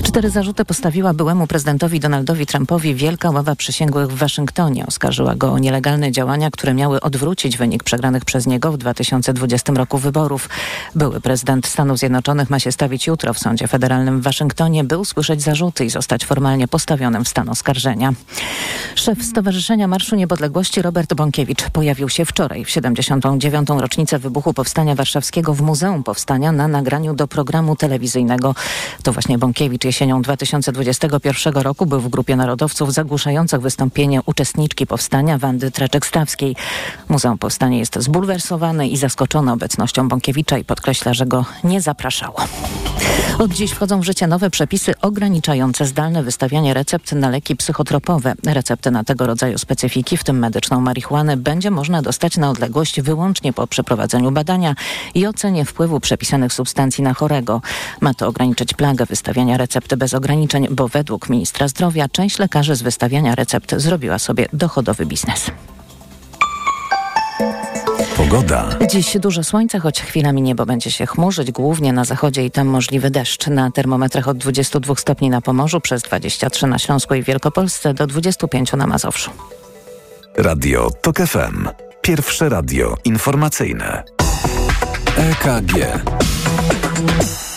Cztery zarzuty postawiła byłemu prezydentowi Donaldowi Trumpowi wielka ława przysięgłych w Waszyngtonie. Oskarżyła go o nielegalne działania, które miały odwrócić wynik przegranych przez niego w 2020 roku wyborów. Były prezydent Stanów Zjednoczonych ma się stawić jutro w sądzie federalnym w Waszyngtonie, by usłyszeć zarzuty i zostać formalnie postawionym w stan oskarżenia. Szef Stowarzyszenia Marszu Niepodległości Robert Bąkiewicz pojawił się wczoraj w 79. rocznicę wybuchu Powstania Warszawskiego w Muzeum Powstania na nagraniu do programu telewizyjnego. To właśnie Bąkiewicz jesienią 2021 roku był w grupie narodowców zagłuszających wystąpienie uczestniczki powstania Wandy Traczek-Stawskiej. Muzeum Powstania jest zbulwersowane i zaskoczone obecnością Bąkiewicza i podkreśla, że go nie zapraszało. Od dziś wchodzą w życie nowe przepisy ograniczające zdalne wystawianie recept na leki psychotropowe. Recepty na tego rodzaju specyfiki, w tym medyczną marihuanę, będzie można dostać na odległość wyłącznie po przeprowadzeniu badania i ocenie wpływu przepisanych substancji na chorego. Ma to ograniczyć plagę wystawiania recepty bez ograniczeń, bo według ministra zdrowia część lekarzy z wystawiania recept zrobiła sobie dochodowy biznes. Pogoda. Dziś dużo słońca, choć chwilami niebo będzie się chmurzyć, głównie na zachodzie i tam możliwy deszcz. Na termometrach od 22 stopni na Pomorzu, przez 23 na Śląsku i Wielkopolsce, do 25 na Mazowszu. Radio TOK FM. Pierwsze radio informacyjne. EKG.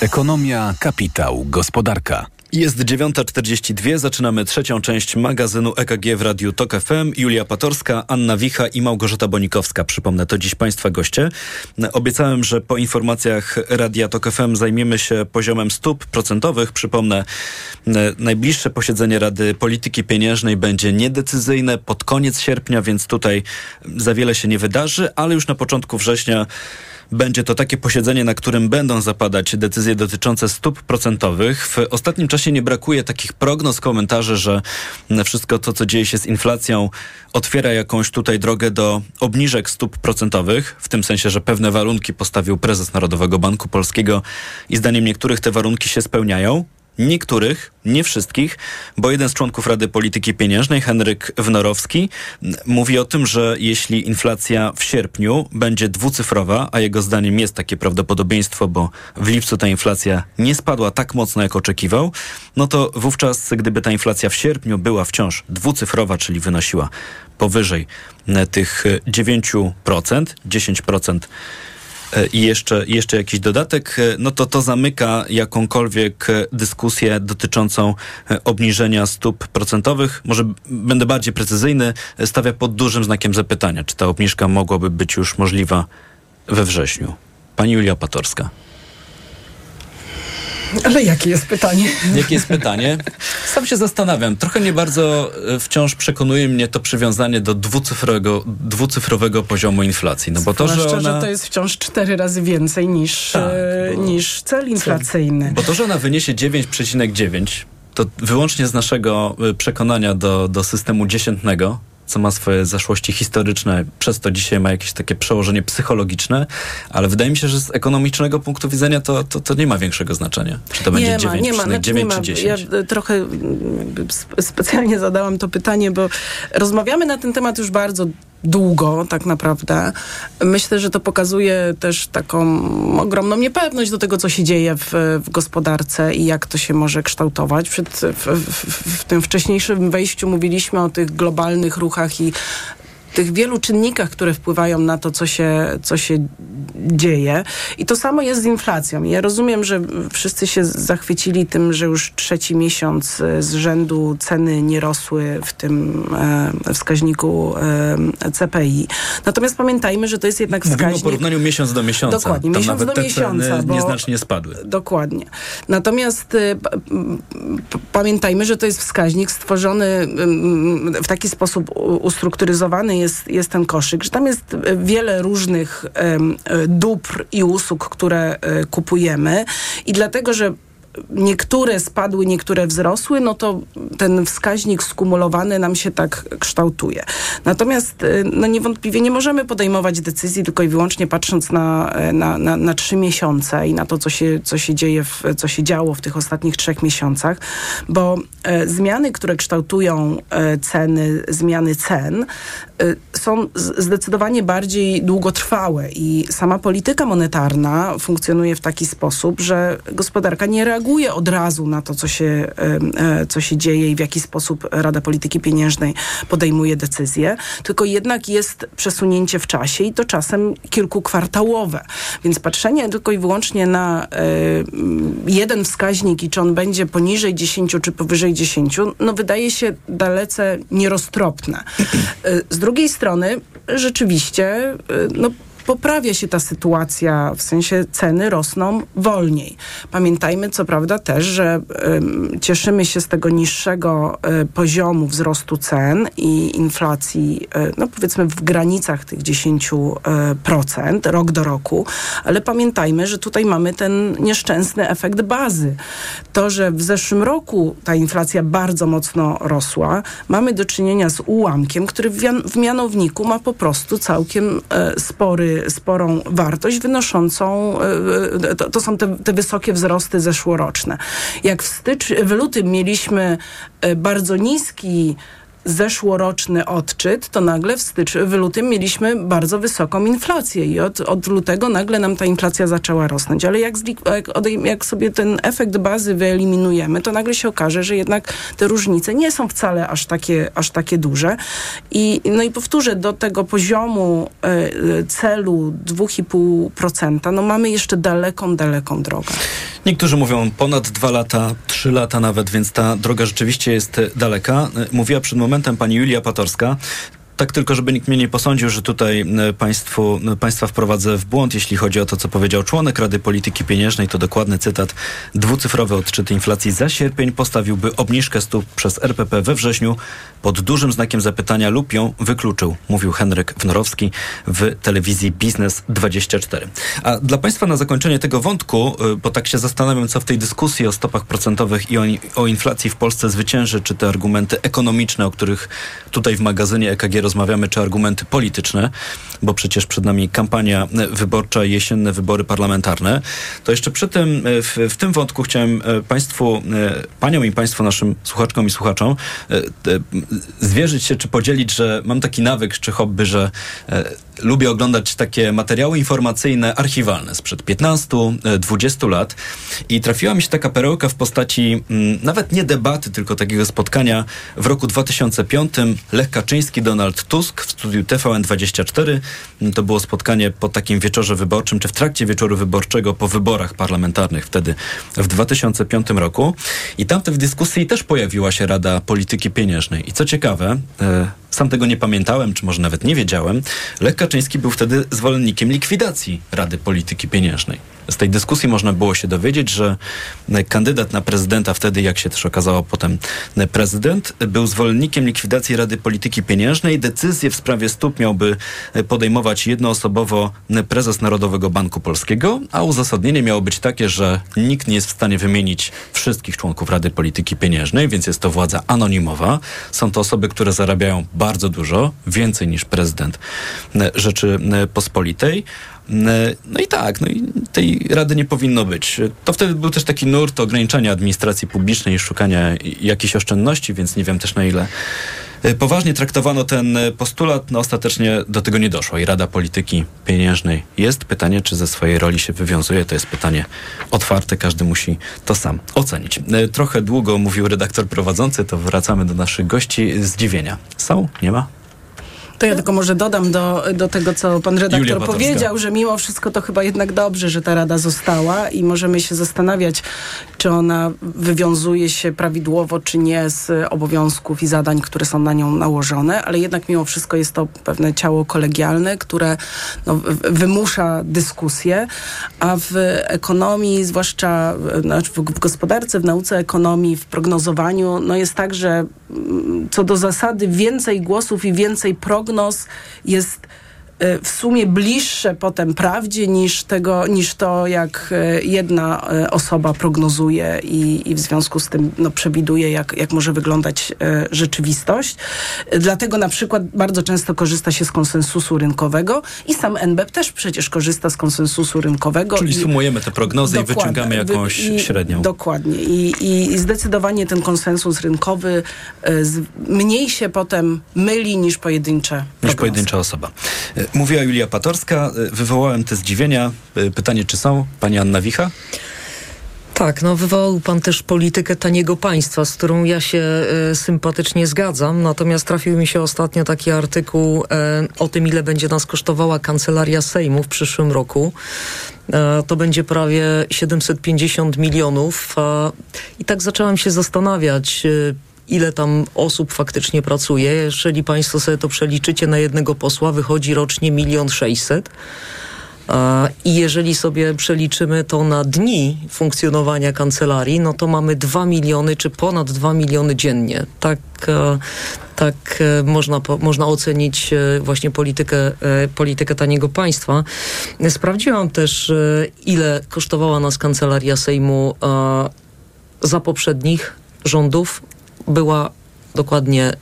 Ekonomia, kapitał, gospodarka. Jest 9.42, zaczynamy trzecią część magazynu EKG w Radiu TOK FM. Julia Patorska, Anna Wicha i Małgorzata Bonikowska. Przypomnę, to dziś Państwa goście. Obiecałem, że po informacjach Radia TOK FM zajmiemy się poziomem stóp procentowych. Przypomnę, najbliższe posiedzenie Rady Polityki Pieniężnej będzie niedecyzyjne pod koniec sierpnia, więc tutaj za wiele się nie wydarzy, ale już na początku września będzie to takie posiedzenie, na którym będą zapadać decyzje dotyczące stóp procentowych. W ostatnim czasie nie brakuje takich prognoz, komentarzy, że wszystko to, co dzieje się z inflacją, otwiera jakąś tutaj drogę do obniżek stóp procentowych, w tym sensie, że pewne warunki postawił prezes Narodowego Banku Polskiego i zdaniem niektórych te warunki się spełniają. Niektórych, nie wszystkich, bo jeden z członków Rady Polityki Pieniężnej, Henryk Wnorowski, mówi o tym, że jeśli inflacja w sierpniu będzie dwucyfrowa, a jego zdaniem jest takie prawdopodobieństwo, bo w lipcu ta inflacja nie spadła tak mocno, jak oczekiwał, no to wówczas, gdyby ta inflacja w sierpniu była wciąż dwucyfrowa, czyli wynosiła powyżej tych 9%, 10%, E, i jeszcze, jeszcze jakiś dodatek, e, no to to zamyka jakąkolwiek e, dyskusję dotyczącą obniżenia stóp procentowych. Może będę bardziej precyzyjny, stawia pod dużym znakiem zapytania, czy ta obniżka mogłaby być już możliwa we wrześniu. Pani Julia Patorska. Ale jakie jest pytanie? Jakie jest pytanie? Sam się zastanawiam. Trochę nie bardzo e, wciąż przekonuje mnie to przywiązanie do dwucyfrowego, dwucyfrowego poziomu inflacji. No bo to, że ona... to jest wciąż cztery razy więcej niż, tak, bo... niż cel inflacyjny. Bo to, że ona wyniesie 9,9 to wyłącznie z naszego e, przekonania do, do systemu dziesiętnego, co ma swoje zaszłości historyczne, przez to dzisiaj ma jakieś takie przełożenie psychologiczne, ale wydaje mi się, że z ekonomicznego punktu widzenia to, to, to nie ma większego znaczenia. Czy to będzie 9, nie ma, znaczy 9 czy 10. Ja trochę specjalnie zadałam to pytanie, bo rozmawiamy na ten temat już bardzo długo tak naprawdę. Myślę, że to pokazuje też taką ogromną niepewność do tego, co się dzieje w, w gospodarce i jak to się może kształtować. Przed, w, w, w tym wcześniejszym wejściu mówiliśmy o tych globalnych ruchach i tych wielu czynnikach, które wpływają na to, co się, co się dzieje. I to samo jest z inflacją. Ja rozumiem, że wszyscy się zachwycili tym, że już trzeci miesiąc e, z rzędu ceny nie rosły w tym e, wskaźniku e, CPI. Natomiast pamiętajmy, że to jest jednak wskaźnik... Mówimy o porównaniu miesiąc do miesiąca. Dokładnie, Tam miesiąc do miesiąca. Bo... nieznacznie spadły. Dokładnie. Natomiast e, pamiętajmy, że to jest wskaźnik stworzony w taki sposób ustrukturyzowany jest, jest ten koszyk, że tam jest wiele różnych dóbr i usług, które e, kupujemy. I dlatego, że niektóre spadły, niektóre wzrosły, no to ten wskaźnik skumulowany nam się tak kształtuje. Natomiast y, no niewątpliwie nie możemy podejmować decyzji tylko i wyłącznie patrząc na, na, na, na trzy miesiące i na to, co się, co się dzieje, w, co się działo w tych ostatnich trzech miesiącach, bo e, zmiany, które kształtują e, ceny, zmiany cen są zdecydowanie bardziej długotrwałe i sama polityka monetarna funkcjonuje w taki sposób, że gospodarka nie reaguje reaguje od razu na to, co się, e, co się dzieje i w jaki sposób Rada Polityki Pieniężnej podejmuje decyzje, tylko jednak jest przesunięcie w czasie i to czasem kilkukwartałowe. Więc patrzenie tylko i wyłącznie na e, jeden wskaźnik i czy on będzie poniżej 10 czy powyżej 10, no wydaje się dalece nieroztropne. E, z drugiej strony rzeczywiście no, poprawia się ta sytuacja, w sensie ceny rosną wolniej. Pamiętajmy co prawda też, że y, cieszymy się z tego niższego y, poziomu wzrostu cen i inflacji, y, no powiedzmy w granicach tych 10% rok do roku, ale pamiętajmy, że tutaj mamy ten nieszczęsny efekt bazy. To, że w zeszłym roku ta inflacja bardzo mocno rosła, mamy do czynienia z ułamkiem, który w, w mianowniku ma po prostu całkiem spory sporą wartość wynoszącą, e, e, to, to są te, te, wysokie wzrosty zeszłoroczne. Jak w, stycz, w lutym mieliśmy e, bardzo niski zeszłoroczny odczyt, to nagle w styczniu, w lutym mieliśmy bardzo wysoką inflację i od, od lutego nagle nam ta inflacja zaczęła rosnąć. Ale jak, jak, sobie ten efekt bazy wyeliminujemy, to nagle się okaże, że jednak te różnice nie są wcale aż takie, aż takie duże. I, no i powtórzę, do tego poziomu y, celu 2,5% no mamy jeszcze daleką, daleką drogę. Niektórzy mówią ponad dwa lata, trzy lata nawet, więc ta droga rzeczywiście jest daleka. Mówiła przed momentem pani Julia Patorska. Tak tylko, żeby nikt mnie nie posądził, że tutaj e, państwu, e, państwa wprowadzę w błąd, jeśli chodzi o to, co powiedział członek Rady Polityki Pieniężnej, to dokładny cytat. Dwucyfrowy odczyt inflacji za sierpień postawiłby obniżkę stóp przez RPP we wrześniu pod dużym znakiem zapytania lub ją wykluczył, mówił Henryk Wnorowski w telewizji Biznes 24. A dla państwa na zakończenie tego wątku, e, bo tak się zastanawiam, co w tej dyskusji o stopach procentowych i o, o inflacji w Polsce zwycięży, czy te argumenty ekonomiczne, o których tutaj w magazynie EKG rozmawiamy, czy argumenty polityczne, bo przecież przed nami kampania wyborcza jesienne wybory parlamentarne, to jeszcze przy tym, w, w tym wątku chciałem e, Państwu, e, Paniom i Państwu, naszym słuchaczkom i słuchaczom e, zwierzyć się, czy podzielić, że mam taki nawyk, czy hobby, że lubię oglądać takie materiały informacyjne, archiwalne sprzed 15-20 lat i trafiła mi się taka perełka w postaci mm, nawet nie debaty, tylko takiego spotkania w roku 2005 Lech Kaczyński, Donald Tusk w studiu TVN24. To było spotkanie po takim wieczorze wyborczym, czy w trakcie wieczoru wyborczego po wyborach parlamentarnych wtedy w 2005 roku. I tam w dyskusji też pojawiła się Rada Polityki Pieniężnej. I co ciekawe, e, sam tego nie pamiętałem, czy może nawet nie wiedziałem, Lech Kaczyński był wtedy zwolennikiem likwidacji Rady Polityki Pieniężnej. Z tej dyskusji można było się dowiedzieć, że kandydat na prezydenta wtedy, jak się też okazało potem prezydent, był zwolennikiem likwidacji Rady Polityki Pieniężnej. Decyzję w sprawie stóp miałby podejmować jednoosobowo prezes Narodowego Banku Polskiego, a uzasadnienie miało być takie, że nikt nie jest w stanie wymienić wszystkich członków Rady Polityki Pieniężnej, więc jest to władza anonimowa. Są to osoby, które zarabiają bardzo dużo, więcej niż prezydent Rzeczypospolitej. No i tak, no i tej rady nie powinno być. To wtedy był też taki nurt ograniczania administracji publicznej i szukania jakichś oszczędności, więc nie wiem też na ile e, poważnie traktowano ten postulat. No ostatecznie do tego nie doszło i Rada Polityki Pieniężnej jest. Pytanie, czy ze swojej roli się wywiązuje, to jest pytanie otwarte. Każdy musi to sam ocenić. E, trochę długo mówił redaktor prowadzący, to wracamy do naszych gości. Zdziwienia są? Nie ma? To ja tylko może dodam do, do tego, co pan redaktor powiedział, że mimo wszystko to chyba jednak dobrze, że ta rada została i możemy się zastanawiać, czy ona wywiązuje się prawidłowo, czy nie z obowiązków i zadań, które są na nią nałożone, ale jednak mimo wszystko jest to pewne ciało kolegialne, które no, wymusza dyskusję, a w ekonomii, zwłaszcza znaczy w gospodarce, w nauce ekonomii, w prognozowaniu, no jest tak, że mm, co do zasady więcej głosów i więcej prognoz jest Y, w sumie bliższe potem prawdzie niż, tego, niż to, jak y, jedna y, osoba prognozuje i, i w związku z tym no, przewiduje, jak, jak może wyglądać rzeczywistość. Dlatego na przykład bardzo często korzysta się z konsensusu rynkowego i sam NBP też przecież korzysta z konsensusu rynkowego. Czyli sumujemy te prognozy i wyciągamy jakąś i, średnią. Dokładnie. I, I zdecydowanie ten konsensus rynkowy mniej się potem myli niż pojedyncze Niż pojedyncza osoba. Mówiła Julia Patorska. Wywołałem te zdziwienia. Pytanie, czy są? Pani Anna Wicha? Tak, no wywołał pan też politykę taniego państwa, z którą ja się e, sympatycznie zgadzam. Natomiast trafił mi się ostatnio taki artykuł e, o tym, ile będzie nas kosztowała kancelaria Sejmu w przyszłym roku. E, to będzie prawie 750 milionów. I tak zaczęłam się zastanawiać, ile tam osób faktycznie pracuje. Jeżeli Państwo sobie to przeliczycie na jednego posła, wychodzi rocznie milion sześćset. I jeżeli sobie przeliczymy to na dni funkcjonowania kancelarii, no to mamy 2 miliony czy ponad 2 miliony dziennie. Tak, e, tak e, można, można ocenić e, właśnie politykę, politykę taniego państwa. Sprawdziłam też, ile kosztowała nas kancelaria Sejmu za poprzednich rządów była dokładnie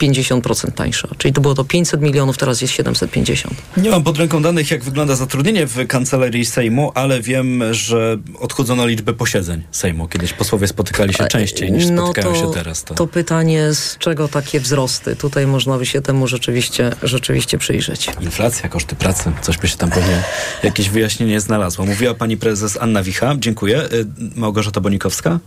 50% tańsza. Czyli to było to 500 milionów, teraz jest 750. Nie mam pod ręką danych, jak wygląda zatrudnienie w kancelarii Sejmu, ale wiem, że odchudzono liczbę posiedzeń Sejmu. Kiedyś posłowie spotykali się częściej niż no spotykają to, się teraz. To... to pytanie, z czego takie wzrosty? Tutaj można by się temu rzeczywiście, rzeczywiście przyjrzeć. Inflacja, koszty pracy, coś by się tam pewnie, jakieś wyjaśnienie znalazło. Mówiła pani prezes Anna Wicha. Dziękuję. Y, Małgorzata Bonikowska.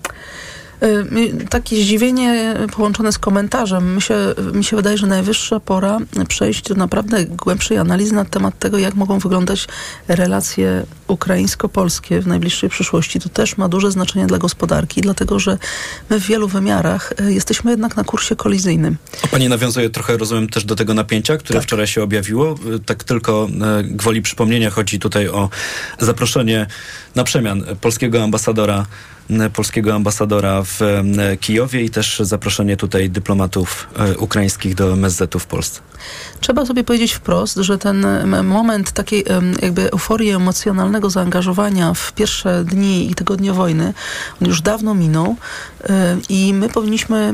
Y, takie zdziwienie połączone z komentarzem. Mi się, mi się wydaje, że najwyższa pora przejść do naprawdę głębszej analizy na temat tego, jak mogą wyglądać relacje ukraińsko-polskie w najbliższej przyszłości, to też ma duże znaczenie dla gospodarki, dlatego że my w wielu wymiarach e, jesteśmy jednak na kursie kolizyjnym. A pani nawiązuje trochę, rozumiem, też do tego napięcia, które tak. wczoraj się objawiło. Tak tylko gwoli przypomnienia chodzi tutaj o zaproszenie na przemian polskiego ambasadora polskiego ambasadora w Kijowie i też zaproszenie tutaj dyplomatów e, ukraińskich do MSZ-u w Polsce. Trzeba sobie powiedzieć wprost, że ten moment takiej jakby euforii emocjonalnego zaangażowania w pierwsze dni i tygodnie wojny, on już dawno minął e, i my powinniśmy e,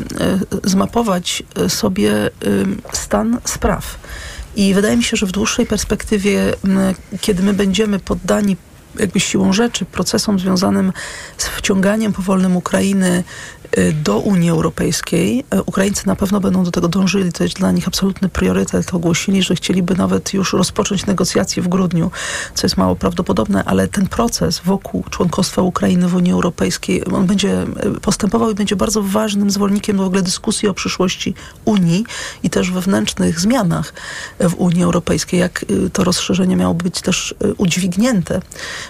zmapować sobie stan spraw. I wydaje mi się, że w dłuższej perspektywie, kiedy my będziemy poddani jakby siłą rzeczy procesom związanym z wciąganiem powolnym Ukrainy Y, do Unii Europejskiej. Y, Ukraińcy na pewno będą do tego dążyli, to jest dla nich absolutny priorytet. Ogłosili, że chcieliby nawet już rozpocząć negocjacje w grudniu, co jest mało prawdopodobne, ale ten proces wokół członkostwa Ukrainy w Unii Europejskiej, on będzie y, postępował i będzie bardzo ważnym zwolennikiem w ogóle dyskusji o przyszłości Unii i też wewnętrznych zmianach w Unii Europejskiej, jak to rozszerzenie miało być też udźwignięte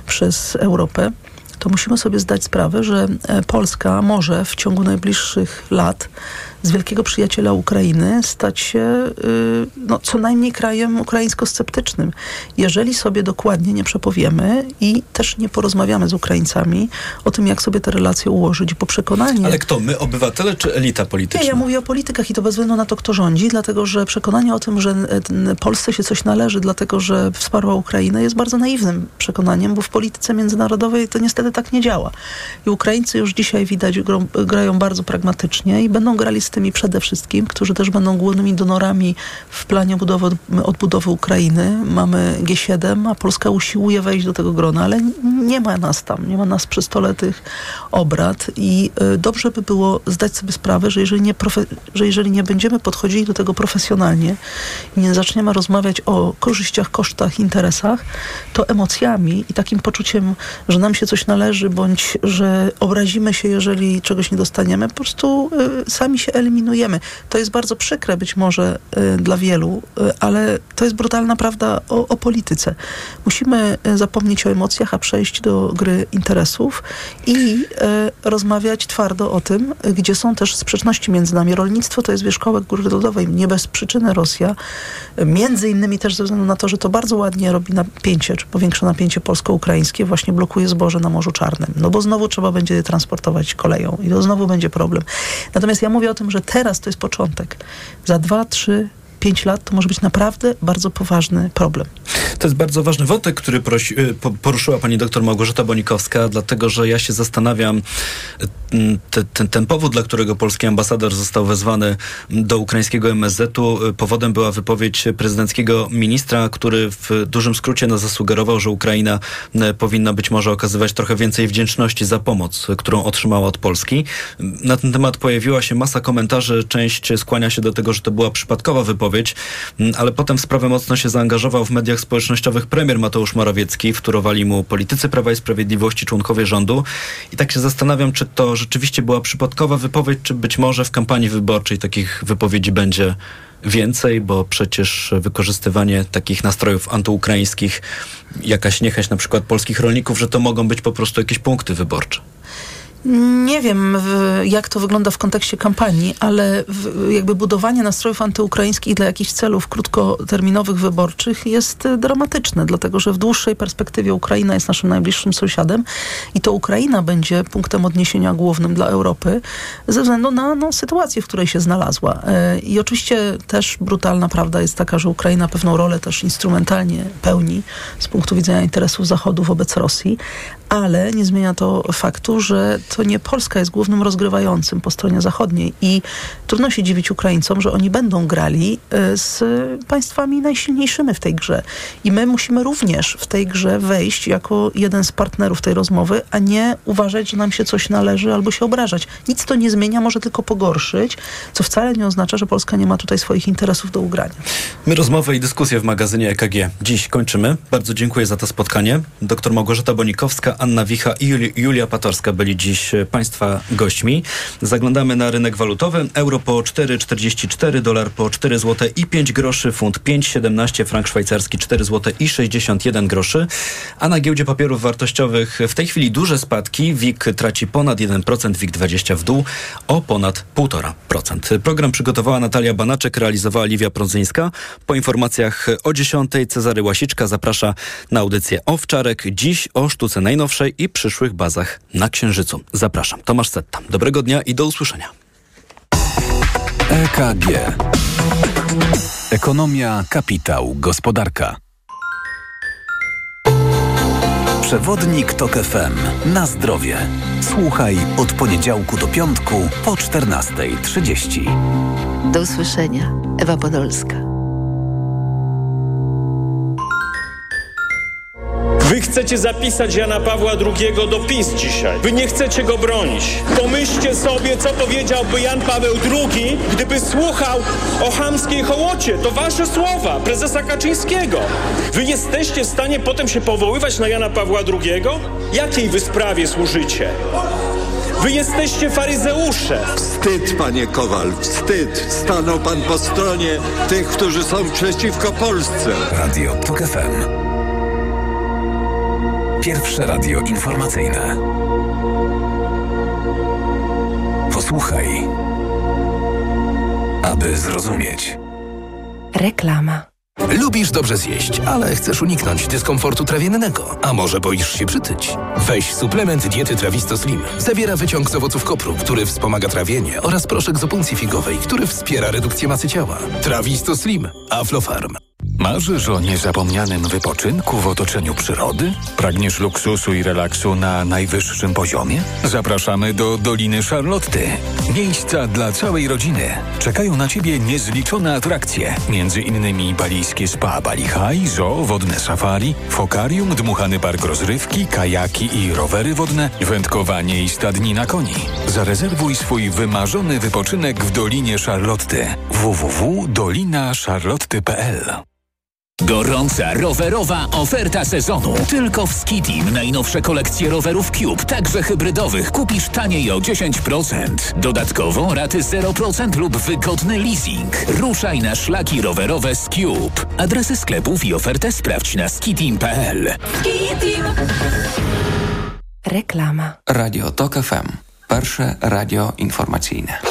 przez Europę to musimy sobie zdać sprawę, że e, Polska może w ciągu najbliższych lat z wielkiego przyjaciela Ukrainy stać się y, no, co najmniej krajem ukraińsko-sceptycznym. Jeżeli sobie dokładnie nie przepowiemy i też nie porozmawiamy z Ukraińcami o tym, jak sobie te relacje ułożyć, bo przekonanie... Ale kto? My, obywatele czy elita polityczna? Nie, ja mówię o politykach i to bez względu na to, kto rządzi, dlatego że przekonanie o tym, że e, Polsce się coś należy, dlatego że wsparła Ukrainę, jest bardzo naiwnym przekonaniem, bo w polityce międzynarodowej to niestety tak nie działa. I Ukraińcy już dzisiaj widać grają bardzo pragmatycznie i będą grali z tymi przede wszystkim, którzy też będą głównymi donorami w planie budowy, odbudowy Ukrainy. Mamy G7, a Polska usiłuje wejść do tego grona, ale nie ma nas tam, nie ma nas przy stole tych obrad i y, dobrze by było zdać sobie sprawę, że jeżeli nie, że jeżeli nie będziemy podchodzili do tego profesjonalnie i nie zaczniemy rozmawiać o korzyściach, kosztach, interesach, to emocjami i takim poczuciem, że nam się coś należy, bądź że obrazimy się, jeżeli czegoś nie dostaniemy, po prostu y, sami się eliminujemy. To jest bardzo przykre być może y, dla wielu, y, ale to jest brutalna prawda o, o polityce. Musimy y, zapomnieć o emocjach, a przejść do gry interesów i rozmawiać twardo o tym, gdzie są też sprzeczności między nami. Rolnictwo to jest wierzchołek góry lodowej. Nie bez przyczyny Rosja, między innymi też ze względu na to, że to bardzo ładnie robi napięcie, czy powiększa napięcie polsko-ukraińskie, właśnie blokuje zboże na Morzu Czarnym. No bo znowu trzeba będzie je transportować koleją i to znowu będzie problem. Natomiast ja mówię o tym, że teraz to jest początek. Za dwa, trzy, pięć lat to może być naprawdę bardzo poważny problem. To jest bardzo ważny wątek, który prosi, y, poruszyła pani doktor Małgorzata Bonikowska, dlatego że ja się zastanawiam, y, te, ten, ten powód, dla którego polski ambasador został wezwany do ukraińskiego MSZ-u, y, powodem była wypowiedź prezydenckiego ministra, który w dużym skrócie no, zasugerował, że Ukraina powinna być może okazywać trochę więcej wdzięczności za pomoc, którą otrzymała od Polski. Na ten temat pojawiła się masa komentarzy, część skłania się do tego, że to była przypadkowa wypowiedź, ale potem w sprawę mocno się zaangażował w mediach społecznościowych premier Mateusz Morawiecki, wtórowali mu politycy Prawa i Sprawiedliwości, członkowie rządu. I tak się zastanawiam, czy to rzeczywiście była przypadkowa wypowiedź, czy być może w kampanii wyborczej takich wypowiedzi będzie więcej, bo przecież wykorzystywanie takich nastrojów antyukraińskich, jakaś niechęć na przykład polskich rolników, że to mogą być po prostu jakieś punkty wyborcze. Nie wiem, jak to wygląda w kontekście kampanii, ale jakby budowanie nastrojów antyukraińskich dla jakichś celów krótkoterminowych, wyborczych jest dramatyczne, dlatego że w dłuższej perspektywie Ukraina jest naszym najbliższym sąsiadem i to Ukraina będzie punktem odniesienia głównym dla Europy ze względu na no, sytuację, w której się znalazła. E, I oczywiście też brutalna prawda jest taka, że Ukraina pewną rolę też instrumentalnie pełni z punktu widzenia interesów Zachodu wobec Rosji, ale nie zmienia to faktu, że to nie Polska jest głównym rozgrywającym po stronie zachodniej i trudno się dziwić Ukraińcom, że oni będą grali e, z państwami najsilniejszymi w tej grze. I my musimy również w tej grze wejść jako jeden z partnerów tej rozmowy, a nie uważać, że nam się coś należy albo się obrażać. Nic to nie zmienia, może tylko pogorszyć, co wcale nie oznacza, że Polska nie ma tutaj swoich interesów do ugrania. My rozmowę i dyskusję w magazynie EKG dziś kończymy. Bardzo dziękuję za to spotkanie. Doktor Małgorzata Bonikowska, Anna Wicha i Julia Patorska byli dziś dziś Państwa gośćmi. Zaglądamy na rynek walutowy. Euro po 4,44, dolar po 4 zł i 5 groszy, funt 5,17, frank szwajcarski 4 zł i 61 groszy. A na giełdzie papierów wartościowych w tej chwili duże spadki. WIG traci ponad 1%, WIG 20 w dół o ponad 1,5%. Program przygotowała Natalia Banaczek, realizowała Liwia Prądzyńska. Po informacjach o 10 Cezary Łasiczka zaprasza na audycję Owczarek. Dziś o sztuce najnowszej i przyszłych bazach na Księżycu. Zapraszam. Tomasz Setta. Dobrego dnia i do usłyszenia. EKG. Ekonomia, kapitał, gospodarka. Przewodnik TOK FM. Na zdrowie. Słuchaj od poniedziałku do piątku po 14.30. Do usłyszenia. Ewa Podolska. Wy chcecie zapisać Jana Pawła II do PiS dzisiaj. Wy nie chcecie go bronić. Pomyślcie sobie, co powiedziałby Jan Paweł II, gdyby słuchał o chamskiej hołocie. To wasze słowa, prezesa Kaczyńskiego. Wy jesteście w stanie potem się powoływać na Jana Pawła II? Jakiej wy sprawie służycie? Wy jesteście faryzeusze. Wstyd, panie Kowal, wstyd. Stanął pan po stronie tych, którzy są przeciwko Polsce. Radio TOK FM. Pierwsze radio informacyjne. Posłuchaj, aby zrozumieć. Reklama. Lubisz dobrze zjeść, ale chcesz uniknąć dyskomfortu trawiennego. A może boisz się przytyć? Weź suplement diety Trawisto Slim. Zawiera wyciąg z owoców kopru, który wspomaga trawienie oraz proszek z opuncji figowej, który wspiera redukcję masy ciała. Trawisto Slim. Aflofarm. Marzysz o niezapomnianym wypoczynku w otoczeniu przyrody? Pragniesz luksusu i relaksu na najwyższym poziomie? Zapraszamy do Doliny Charlotty. Miejsca dla całej rodziny. Czekają na Ciebie niezliczone atrakcje, między innymi balijskie spa Bali High, zoo, wodne safari, fokarium, dmuchany park rozrywki, kajaki i rowery wodne, wędkowanie i stadni na koni. Zarezerwuj swój wymarzony wypoczynek w Dolinie Charlotty. www.dolinacharlotty.pl Gorąca rowerowa oferta sezonu. Tylko w Skitim najnowsze kolekcje rowerów Cube, także hybrydowych, kupisz taniej o 10%. Dodatkowo raty 0% lub wygodny leasing. Ruszaj na szlaki rowerowe z Cube. Adresy sklepów i ofertę sprawdź na skitim.pl. Skitim. Reklama. Radio TOK FM. Pierwsze radio informacyjne.